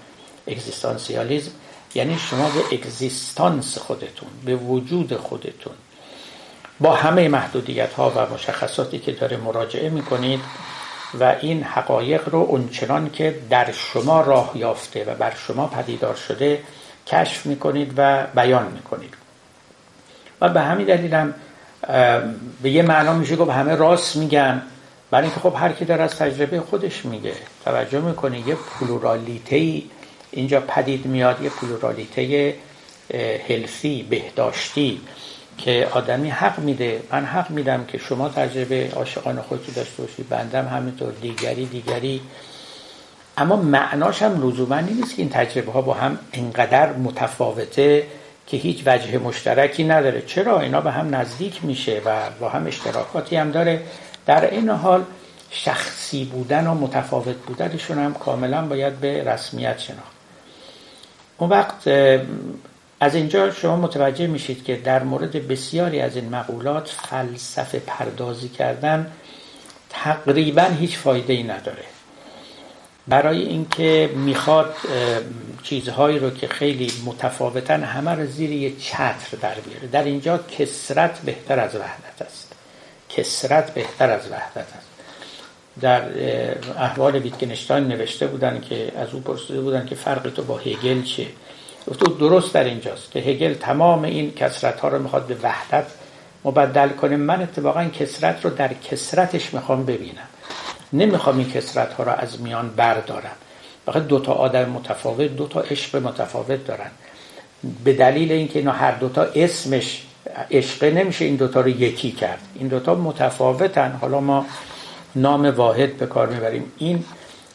اگزیستانسیالیزم. یعنی شما به اگزیستانس خودتون به وجود خودتون با همه محدودیت ها و مشخصاتی که داره مراجعه می کنید و این حقایق رو اونچنان که در شما راه یافته و بر شما پدیدار شده کشف می کنید و بیان می کنید و به همین دلیل به یه معنا میشه گفت همه راست میگن برای اینکه خب هر کی داره از تجربه خودش میگه. توجه می‌کنه یه پلورالیته اینجا پدید میاد یه پلورالیته هلفی بهداشتی. که آدمی حق میده. من حق میدم که شما تجربه عاشقان خودی داشته باشید بندم همینطور دیگری دیگری. اما معناش هم لزوما نیست که این تجربه ها با هم انقدر متفاوته که هیچ وجه مشترکی نداره. چرا؟ اینا به هم نزدیک میشه و با هم اشتراکاتی هم داره. در این حال شخصی بودن و متفاوت بودنشون هم کاملا باید به رسمیت شناخت. اون وقت از اینجا شما متوجه میشید که در مورد بسیاری از این مقولات فلسفه پردازی کردن تقریبا هیچ فایده ای نداره. برای اینکه می‌خواد چیزهایی رو که خیلی متفاوتن همه رو زیر یه چتر در بیاره. در اینجا کسرت بهتر از وحدت است. کسرت بهتر از وحدت است. در احوال ویتگنشتاین نوشته بودن که از او پرسیده بودن که فرق تو با هگل چیه گفته درست در اینجاست که هگل تمام این کسرت ها رو می‌خواد به وحدت مبدل کنه. من اتفاقا کسرت رو در کسرتش می‌خوام ببینم. نمی‌خوام این کسرت ها رو از میان بردارم. فقط دو تا آدم متفاوت دو تا عشق متفاوت دارن. به دلیل اینکه اینا هر دو تا اسمش عشقه نمیشه این دوتا رو یکی کرد. این دوتا متفاوتن. حالا ما نام واحد به کار می‌بریم. این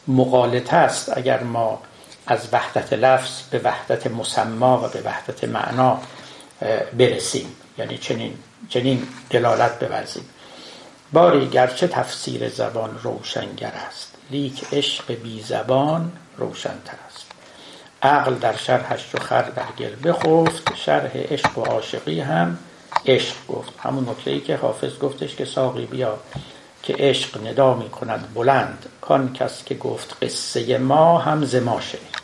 مقالطه است. اگر ما از وحدت لفظ به وحدت مسما و به وحدت معنا برسیم. یعنی چنین چنین دلالت بورزیم. باری گرچه تفسیر زبان روشنگر است لیک عشق بی زبان روشنتر است. عقل در شرحش و خر در گل بخفت شرح عشق و عاشقی هم عشق گفت. همون نکته ای که حافظ گفتش که ساقی بیا که عشق ندا می کند بلند. کان کس که گفت قصه ما هم ز ما شنید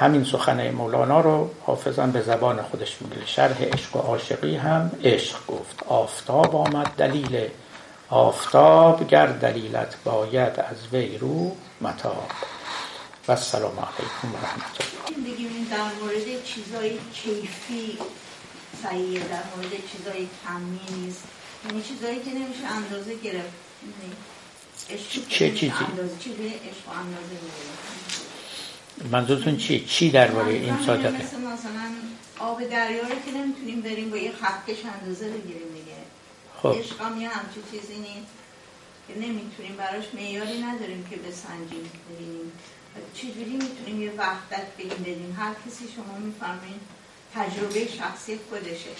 همین سخن مولانا رو حافظم به زبان خودش میگه. شرح عشق و عاشقی هم عشق گفت. آفتاب آمد دلیل. آفتاب گر دلیلت باید از وی رو متاب. و السلام علیکم و رحمت الله بگیم در مورد چیزای کیفی صحیحه در مورد چیزای کمی نیست. یعنی چیزایی که نمیشه اندازه گرفت. چه چیزی؟ اندازه چیزی عشق اندازه منظورتون چیه؟ چی درباره این صادقه؟ مثل مثلا آب دریا رو که نمی‌تونیم بریم با یه خطکش اندازه بگیریم دیگه. خب. عشق هم یه همچی چیزی نیست. که نمی‌تونیم براش معیاری نداریم که بسنجیم ببینیم. چجوری می‌تونیم یه وحدت بگیم بدیم؟ هر کسی شما میفرمایید تجربه شخصی خودشه.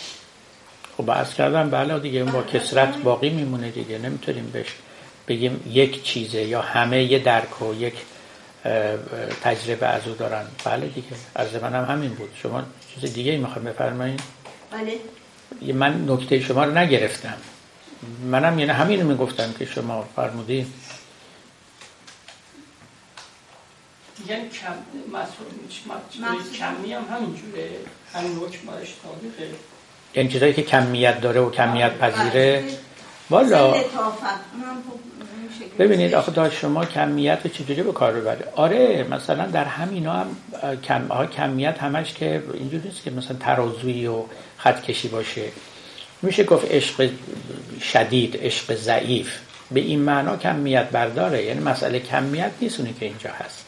خب از کردم بله دیگه با کسرت باقی میمونه دیگه. نمی‌تونیم بهش بگیم یک چیزه یا همه یه درک و یک تجربه از او دارن. بله دیگه. از منم همین بود. شما چیز دیگه ای می‌خوام بفرمایید؟ بله. من نکته شما رو نگرفتم. منم یعنی همین رو می‌گفتم که شما فرمودین. میگن کم مسئول کمی هم همینجوره. همین حکم طابقه یعنی چیزایی که کمیت داره و کمیت پذیره. والا. ببینید آخه داشت شما کمیت رو چجوری به کار ببره آره مثلا در همینا هم کم آقا کمیت همش که اینجوری نیست که مثلا ترازویی و خط کشی باشه. میشه گفت عشق شدید عشق ضعیف. به این معنا کمیت برداره. یعنی مسئله کمیت نیست که اینجا هست.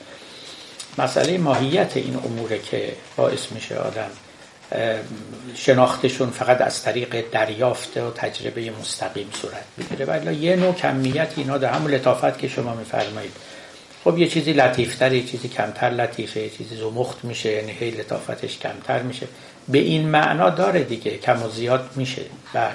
مسئله ماهیت این اموره که باعث میشه آدم شناختشون فقط از طریق دریافت و تجربه مستقیم صورت بگیره ولی یه نوع کمیت اینا در همون لطافت که شما میفرمایید. خب یه چیزی لطیفتر یه چیزی کمتر لطیفه یه چیزی زمخت میشه یعنی هی لطافتش کمتر میشه. به این معنا داره دیگه کم و زیاد میشه. بله.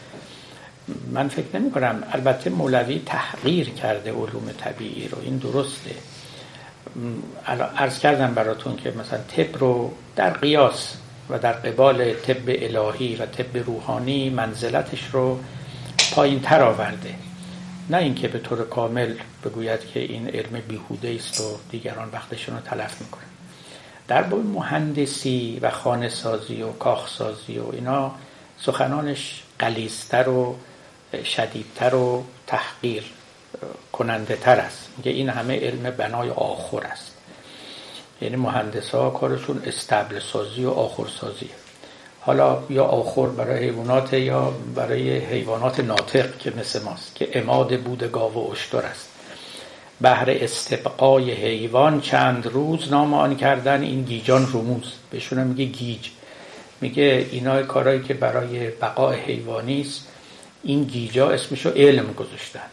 من فکر نمی کنم البته مولوی تحقیر کرده علوم طبیعی رو. این درسته. ارز کردم براتون که مثلا طب رو در قیاس و در قبال طب الهی و طب روحانی منزلتش رو پایین تر آورده. نه اینکه به طور کامل بگوید که این علم بیهوده است و دیگران وقتشون رو تلف می‌کنن. در باب مهندسی و خانه سازی و کاخ سازی و اینا سخنانش قلیستر و شدیدتر و تحقیر کننده تر است. میگه این همه علم بنای آخر است. یعنی مهندس ها کارشون استبل سازی و آخر سازی حالا یا آخر برای حیوانات یا برای حیوانات ناطق که مثل ماست که اماد بود گاو و اشتر است. بهر استبقای حیوان چند روز نام آن کردن این گیجان رموز. بهشون میگه گیج. میگه اینا کارهایی که برای بقای حیوانی است. این گیجا اسمشو علم گذاشتن.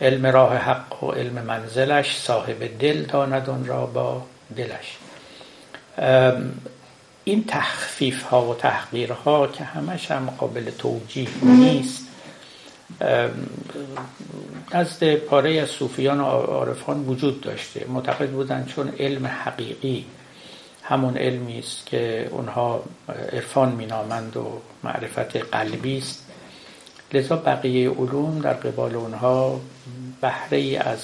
علم راه حق و علم منزلش صاحب دل داند را با دلش. این تخفیف ها و تحقیر ها که همش هم قابل توجیه نیست. نزد پاره از صوفیان و عارفان وجود داشته. معتقد بودند چون علم حقیقی همون علمی است که اونها عرفان مینامند و معرفت قلبی است. لذا بقیه علوم در قبال اونها بهره ای از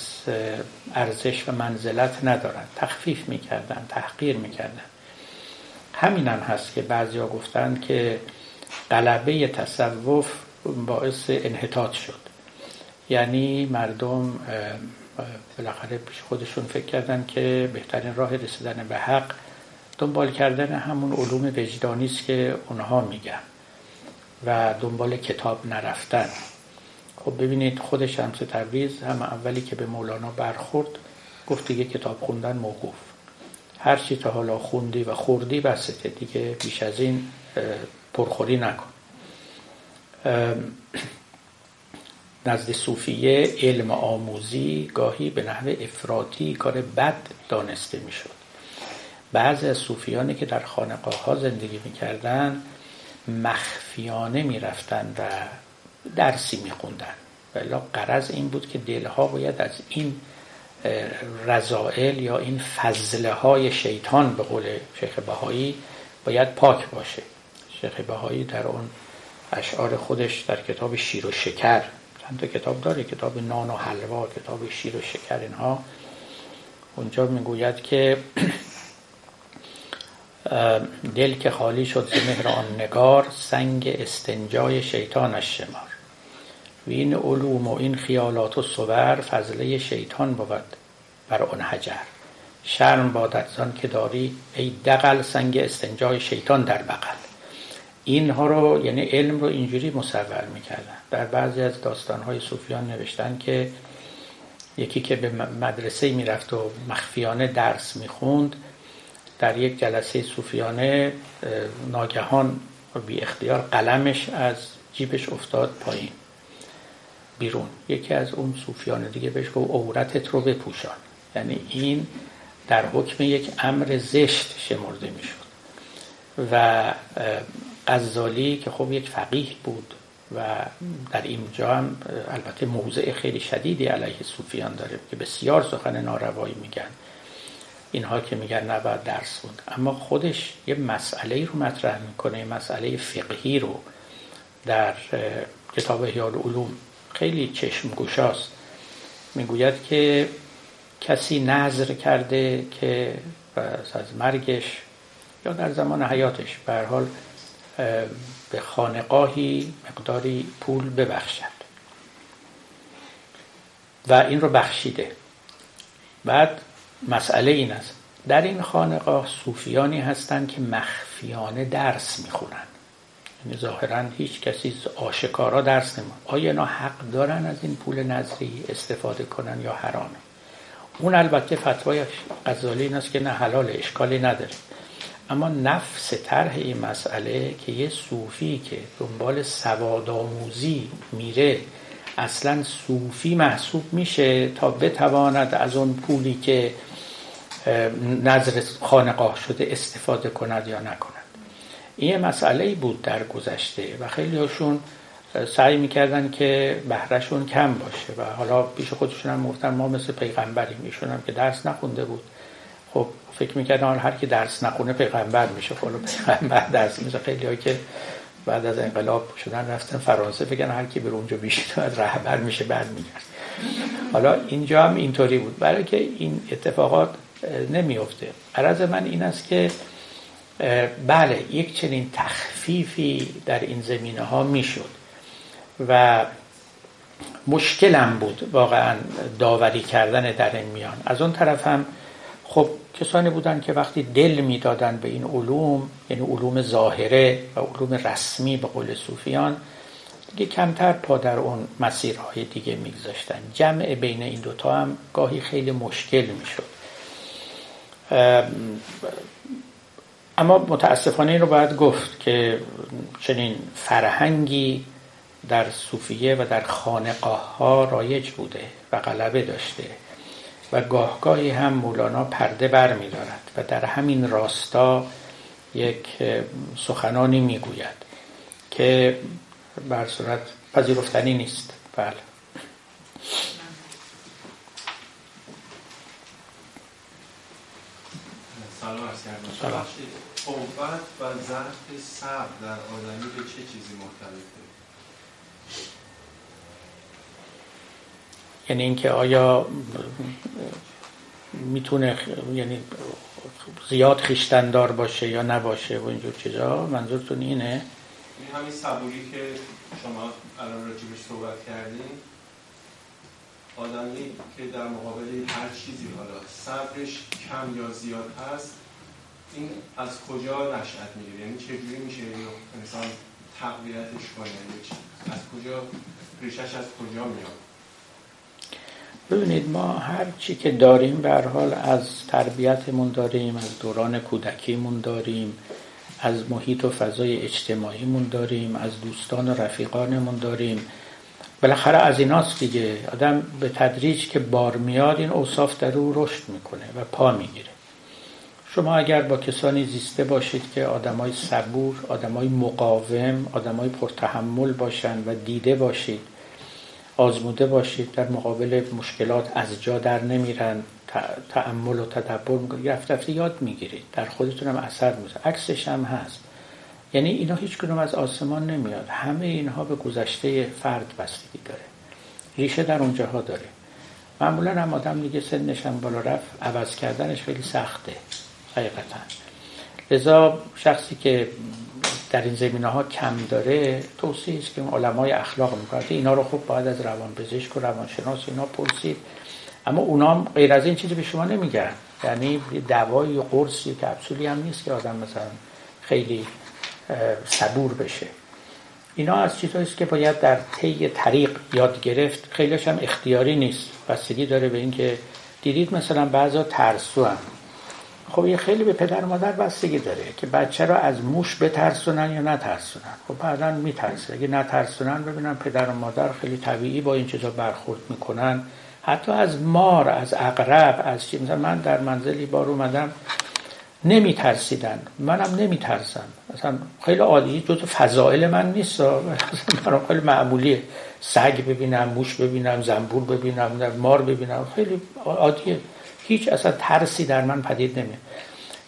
ارزش و منزلت ندارند تخفیف می‌کردن تحقیر می‌کردن. همین هم هست که بعضیا گفتند که قلبه تصوف باعث انحطاط شد. یعنی مردم بالاخره پیش خودشون فکر کردن که بهترین راه رسیدن به حق دنبال کردن همون علوم وجدانی است که اونها میگن. و دنبال کتاب نرفتن. خب ببینید خود شمس تبریز هم اولی که به مولانا برخورد گفت دیگه کتاب خوندن موقوف. هر چی تا حالا خوندی و خوردی بسته دیگه بیش از این پرخوری نکن. نزد صوفیه علم آموزی گاهی به نحو افراطی کار بد دانسته می‌شد. بعضی از صوفیانی که در خانقاه ها زندگی می‌کردن مخفیانه می‌رفتن و درسی میخوندن. ولی قرض این بود که دلها باید از این رضائل یا این فضله های شیطان به قول شیخ بهایی باید پاک باشه. شیخ بهایی در اون اشعار خودش در کتاب شیر و شکر چند تا کتاب داره کتاب نان و حلوا کتاب شیر و شکر اینها. اونجا می‌گوید که دل که خالی شد ز مهر آن نگار سنگ استنجای شیطانش شمار. و این علوم و این خیالات و صور فضله شیطان بود بر اون حجر. شرم بادت زان که داری ای دقل سنگ استنجای شیطان در بغل. اینها رو یعنی علم رو اینجوری مصور می‌کردن. در بعضی از داستانهای صوفیان نوشتن که یکی که به مدرسه می‌رفت و مخفیانه درس می‌خوند در یک جلسه صوفیانه ناگهان بی اختیار قلمش از جیبش افتاد پایین بیرون. یکی از اون صوفیان دیگه بهش گفت عورتت رو بپوشان. یعنی این در حکم یک امر زشت شمرده می‌شد. و غزالی که خب یک فقیه بود و در اینجا هم البته موضع خیلی شدیدی علیه صوفیان داره که بسیار سخن ناروایی میگن. اینها که میگن نباید درس بود اما خودش یه مسئله رو مطرح می‌کنه مسئله فقهی رو در کتاب احیال علوم خیلی چشم گوشاست می‌گوید که کسی نظر کرده که از مرگش یا در زمان حیاتش به حال به خانقاهی مقداری پول ببخشد. و این رو بخشیده. بعد مسئله این است. در این خانقاه صوفیانی هستند که مخفیانه درس می‌خونن. یعنی ظاهرا هیچ کسی آشکارا درس نمون آیا اینا حق دارن از این پول نظری استفاده کنن یا حرامه؟ اون البته فتوای غزالی این است که نه حلال اشکالی نداره. اما نفس طرح این مسئله که یه صوفی که دنبال سواد آموزی میره اصلا صوفی محسوب میشه تا بتواند از اون پولی که نظر خانقاه شده استفاده کند یا نکند. این مسئله بود در گذشته و خیلی هاشون سعی می‌کردن که بهرهشون کم باشه و حالا پیش خودشون هم گفتن ما مثل پیغمبریم ایشون هم که درس نخونده بود. خب فکر می‌کردن هر کی درس نخونه پیغمبر میشه. خب پیغمبر درس میشه خیلی ها که بعد از انقلاب شدن رفتن فرانسه فکر هر کی بر اونجا بیشتر رهبر میشه بعد میگرد. حالا اینجا هم اینطوری بود. برای که این اتفاقات نمیفته عرض من این است که بله یک چنین تخفیفی در این زمینه ها می‌شد و مشکلم بود واقعا داوری کردن در این میان. از اون طرف هم خب کسانی بودن که وقتی دل می‌دادن به این علوم یعنی علوم ظاهره و علوم رسمی به قول صوفیان دیگه کمتر پا در اون مسیرهای دیگه میگذاشتن. جمع بین این دوتا هم گاهی خیلی مشکل می‌شد. اما متاسفانه این رو باید گفت که چنین فرهنگی در صوفیه و در خانقاه ها رایج بوده و غلبه داشته و گاهگاهی هم مولانا پرده بر می دارد و در همین راستا یک سخنانی می گوید که بر صورت پذیرفتنی نیست. بله. سلام قوت و ضعف صبر در آدمی به چه چیزی مرتبطه یعنی اینکه آیا می‌تونه یعنی زیاد خیشتندار باشه یا نباشه و اینجور چیزا؟ منظورتون اینه؟ این همین صبوری که شما الان راجبش صحبت کردین. آدمی که در مقابل هر چیزی حالا صبرش کم یا زیاد هست این از کجا نشأت می‌گیره یعنی چجوری میشه انسان تقویتش کنه؟ از کجا ریشش از کجا میاد؟ ببینید ما هر چی که داریم به حال از تربیتمون داریم از دوران کودکیمون داریم از محیط و فضای اجتماعیمون داریم از دوستان و رفیقانمون داریم. بالاخره از ایناست دیگه. آدم به تدریج که بار میاد این اوصاف در او رشد می‌کنه و پا می‌گیره. شما اگر با کسانی زیسته باشید که آدمای صبور آدمای مقاوم آدمای پرتحمل باشند و دیده باشید آزموده باشید در مقابل مشکلات از جا در نمیرن تعمل و تدبر رفت یاد می‌گیرید در خودتون هم اثر میزه عکسش هم هست. یعنی اینا هیچ کنم از آسمان نمیاد. همه اینها به گذشته فرد بستگی داره. ریشه در اونجاها داره. معمولا هم آدم دیگه سنش هم بالا رفت عوض کردنش خیلی سخته. حقیقتا. لذا شخصی که در این زمینه ها کم داره توصیه است که علمای اخلاق می‌کنه اینا رو خوب باید از روان پزشک و روانشناس اینا پرسید. اما اونا هم غیر از این چیزی به شما نمیگن. یعنی دوایی و قرصی کپسولی هم نیست که آدم مثلا خیلی صبور بشه. اینا از چیزهایی که باید در طی طریق یاد گرفت. خیلیش هم اختیاری نیست. بستگی داره به اینکه دیدید مثلا بعضا ترسو هم خب یه خیلی به پدر و مادر بستگی داره که بچه را از موش بترسونن یا نترسونن. خب بعدا میترسه. اگه نترسونن ببینن پدر و مادر خیلی طبیعی با این چیزا برخورد می‌کنن. حتی از مار از اقرب از چی. مثلا من در منزلی بار اومدم نمیترسیدن. منم نمیترسم. مثلا خیلی عادی جز فضائل من نیست. مثلا خیلی معمولیه. سگ ببینم موش ببینم زنبور ببینم مار ببینم. خیلی عادیه. هیچ اصلا ترسی در من پدید نمیاد.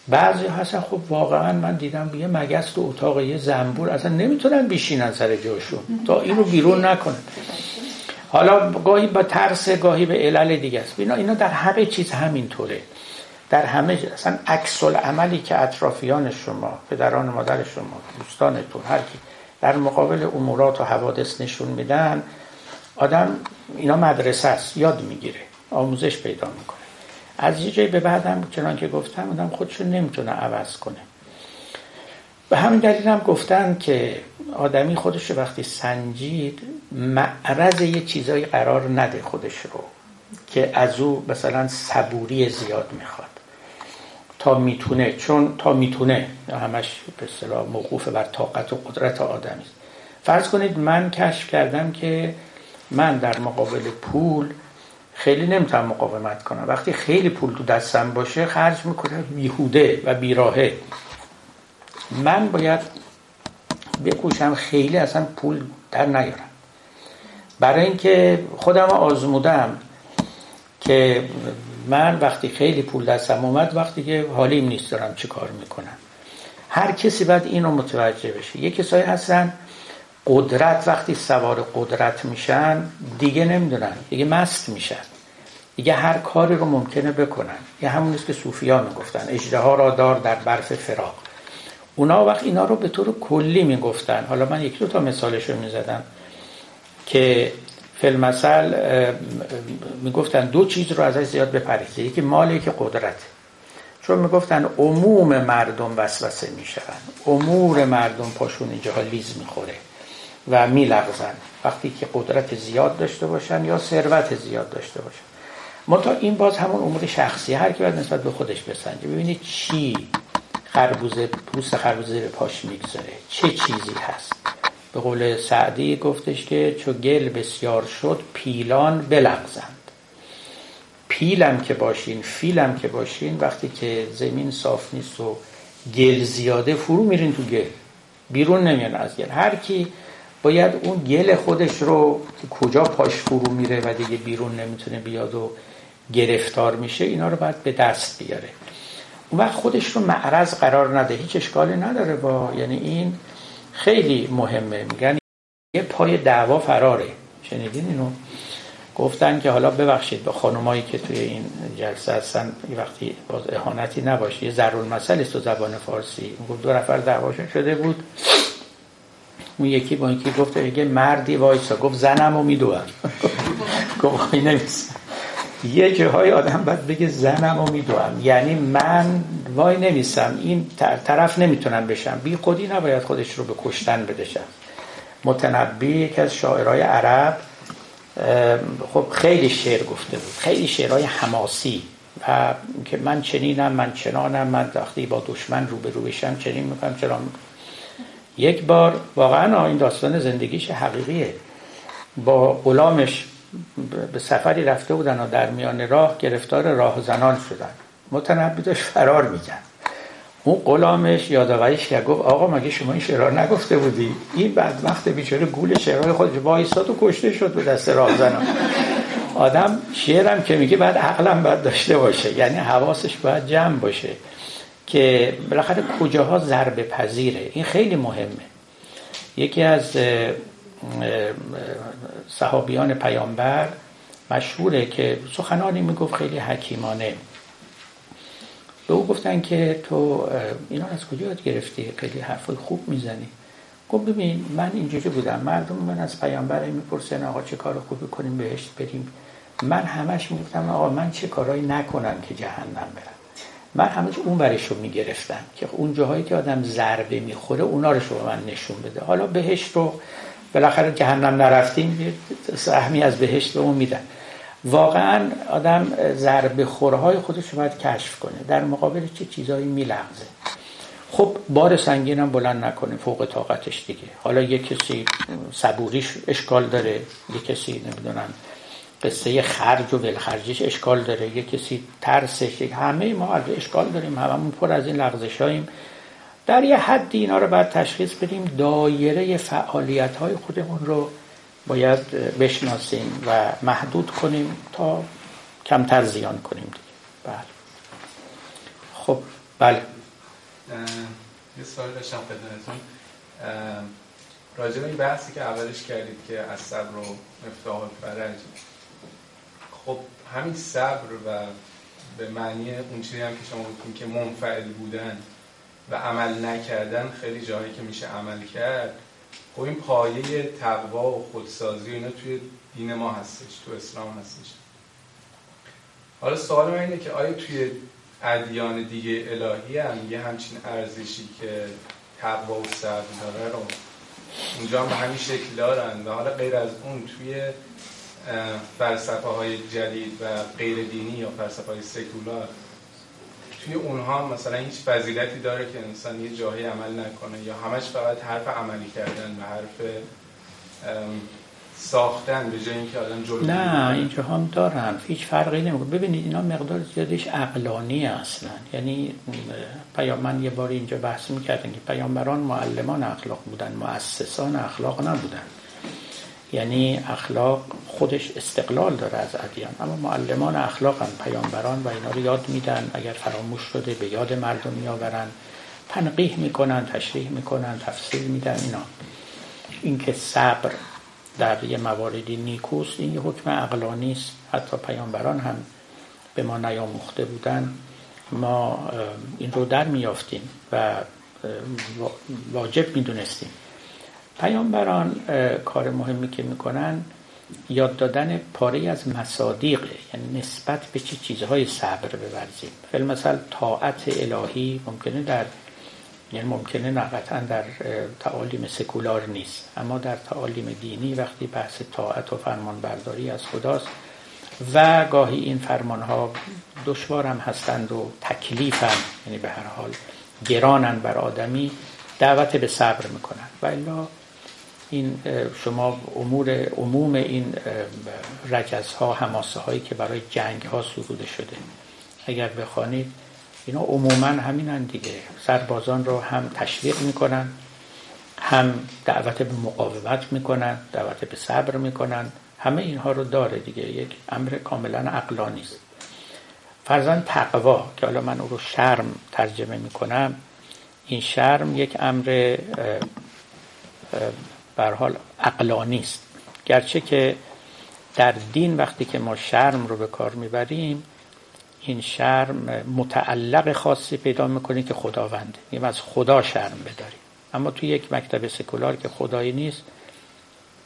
بعضی هستن خب واقعا من دیدم یه مگس تو اتاق یه زنبور اصلا نمی‌تونن بیشینن سر جاشون. تا اینو بیرون نکنن. حالا گاهی با ترس گاهی به علل دیگه است. اینا اینا در همه چیز همینطوره. در همه اصلا عکس عملی که اطرافیان شما پدران مادر شما دوستانتون هر کی در مقابل امورات و حوادث نشون میدن آدم اینا مدرسه است یاد می‌گیره آموزش پیدا می‌کنه. از یه جایی به بعدم چنان که گفتم آدم خودشون نمی‌تونه عوض کنه. به همین دلیل هم گفتن که آدمی خودش رو وقتی سنجید معرض یه چیزایی قرار نده خودش رو که از او مثلا صبوری زیاد می‌خواد. تا می‌تونه چون تا می‌تونه همش به اصطلاح موقوف بر طاقت و قدرت آدمی. فرض کنید من کشف کردم که من در مقابل پول خیلی نمی‌تونم مقاومت کنم. وقتی خیلی پول تو دستم باشه خرج می‌کنم بیهوده و بیراهه. من باید بکوشم خیلی اصلا پول در نیارم. برای اینکه خودم آزمودم که من وقتی خیلی پول دستم اومد وقتی که حالیم نیست دارم چه کار می‌کنم. هر کسی باید اینو متوجه بشه. یه کسایی هستن قدرت وقتی سوار قدرت میشن دیگه نمی‌دونن دیگه مست میشن. دیگه هر کاری رو ممکنه بکنن. یه همون که صوفیا می‌گفتن اجده را دار در برف فراق. اونا وقت اینا رو به طور کلی می‌گفتن. حالا من یک دو تا مثالش رو می‌زدم که فیلمسل می‌گفتن دو چیز رو ازش زیاد بپریزه یکی مال یکی قدرت. چون می‌گفتن عموم مردم وسوسه میشن امور مردم پاشون اینجا لیز می‌خوره. و میلغزن. وقتی که قدرت زیاد داشته باشن یا ثروت زیاد داشته باشن. منتها این باز همون امور شخصی هر کی باید نسبت به خودش بسنجه. ببینید چی خربوزه پوست خربوزه به پاش می‌گذاره. چه چیزی هست؟ به قول سعدی گفتش که چو گل بسیار شد پیلان بلغزند. پیلم که باشین فیلم که باشین وقتی که زمین صاف نیست و گل زیاده فرو میرین تو گل. بیرون نمیان از گل. هر کی باید اون گل خودش رو کجا پاش فرو میره و دیگه بیرون نمی‌تونه بیاد و گرفتار میشه اینا رو باید به دست بیاره. اون وقت خودش رو معرض قرار نده هیچ اشکالی نداره با یعنی این خیلی مهمه. میگن یه پای دعوا فراره. شنیدین اینو؟ گفتن که حالا ببخشید به خانمایی که توی این جلسه هستن وقتی باز اهانتی نباشه. یه ضرور مسئله است تو زبان فارسی. گفت دو نفر دعواشون شده بود. اون یکی با اینکه گفت اگه مردی وایسا. گفت زنم و میدوم گفت نمیست یه جاهای آدم باید بگه زنم و میدوم یعنی من وای نمیسم. این طرف نمی‌تونم بشم. بی خودی نباید خودش رو به کشتن بدشم متنبی یکی از شاعرای عرب خب خیلی شعر گفته بود. خیلی شعرهای حماسی. و که من چنینم من چنانم من وقتی با دشمن روبرو بشم چنین می‌کنم چرا یک بار واقعا این داستان زندگیش حقیقیه. با غلامش به سفری رفته بودن و در میان راه گرفتار راه زنان شدن. متنبی داشت فرار میکن اون غلامش یادآوریش که گفت آقا مگه شما این شعرها نگفته بودی؟ این بعد وقت بیچاره گول شعرهای خودش وایساد و کشته شد به دست راه زنان. آدم شعرم که میگه بعد عقلم باید داشته باشه. یعنی حواسش باید جمع باشه. که بالاخره کجاها ضربه پذیره. این خیلی مهمه. یکی از صحابیان پیامبر مشهوره که سخنانی می‌گفت خیلی حکیمانه. به او گفتن که تو اینا از کجا یاد گرفتی؟ خیلی حرفای خوب می‌زنی. گفت ببین من اینجوری بودم. مردم من از پیامبر می‌پرسن آقا چه کار خوبی کنیم بهشت بریم من همش می‌گفتم آقا من چه کارهایی نکنم که جهنم برم من همش اون برش رو می‌گرفتم که اون جاهایی که آدم ضربه می‌خوره اونا رو شما من نشون بده. حالا بهشت رو بالاخره جهنم نرفتیم سهمی از بهشت به اون میدن. واقعا آدم ضربه خورهای خودش رو باید کشف کنه. در مقابل چه چیزایی میلغزه. خب بار سنگین هم بلند نکنه فوق طاقتش دیگه. حالا یه کسی صبوریش اشکال داره یه کسی نمی‌دونم قصه خرج و ولخرجش اشکال داره. یه کسی ترسش همه ما از اشکال داریم هممون پر از این لغزش هاییم در یه حدی اینا رو باید تشخیص بدیم دایره فعالیت های خودمون رو باید بشناسیم و محدود کنیم تا کمتر زیان کنیم دیگه. بله. خب بله. یه سوال داشتم خدمتتون. راجع به این بحثی که اولش کردید که از صبر و مفتاح فرج خب همین صبر و به معنی اون چیزی هم که شما گفتیم که منفعل بودن و عمل نکردن خیلی جایی که میشه عمل کرد. خب این پایه تقوا و خودسازی اینا توی دین ما هستش تو اسلام هستش. حالا سوال من اینه که آیا توی ادیان دیگه الهی هم یه همچین ارزشی که تقوا و صبر داره رو؟ اونجا هم به همین شکل دارن و حالا غیر از اون توی فلسفه های جدید و غیر دینی یا فلسفه های سکولار توی اونها مثلا هیچ فضیلتی داره که انسان یه جاهی عمل نکنه یا همش فقط حرف عملی کردن و حرف ساختن به جای اینکه آدم جلو نه اینجا هم دارن. هیچ فرقی نمی‌کنه. ببینید اینا مقدار زیادش عقلانی اصلا. یعنی پیام من یه بار اینجا بحث می‌کردن که پیامبران معلمان اخلاق بودن مؤسسان اخلاق نبودن. یعنی اخلاق خودش استقلال داره از ادیان. اما معلمان اخلاق هم پیامبران و اینا رو یاد میدن. اگر فراموش شده به یاد مردم میآورن. تنقیح می‌کنن تشریح می‌کنن تفسیر میدن اینا. اینکه صبر در یه مواردی نیکوست این یه حکم عقلانی است. حتی پیامبران هم به ما نیاموخته بودن. ما این رو در میافتیم و واجب می‌دونستیم. پیامبران کار مهمی که می‌کنن یاد دادن پاره از مصادیقه یعنی نسبت به چه چیزهای صبر بورزیم فیلم طاعت الهی ممکنه در یعنی ممکنه نه قطعا در تعالیم سکولار نیست. اما در تعالیم دینی وقتی بحث طاعت و فرمان برداری از خداست و گاهی این فرمان ها دشوار هم هستند و تکلیف هم یعنی به هر حال گرانن بر آدمی دعوت به صبر می‌کنن. و الا این شما امور عموم این رجز ها هماسه هایی که برای جنگ ها سروده شده. اگر بخوانید اینا عموما همینن دیگه. سربازان رو هم تشویق می‌کنن هم دعوت به مقاومت می‌کنن دعوت به صبر می‌کنن. همه اینها رو داره دیگه. یک امر کاملا عقلانی است. فرزن تقوا که حالا من او رو شرم ترجمه می‌کنم این شرم یک امر بر حال عقلانی است. گرچه که در دین وقتی که ما شرم رو به کار می‌بریم این شرم متعلق خاصی پیدا می‌کنه که خداونده. میگیم از خدا شرم بداریم. اما توی یک مکتب سکولار که خدایی نیست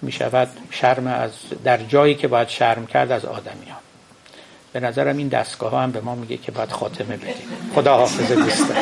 می‌شود شرم از در جایی که باید شرم کرد از آدمیان به نظرم این دستگاه ها هم به ما میگه که باید خاتمه بدیم. خدا حافظ دوستان.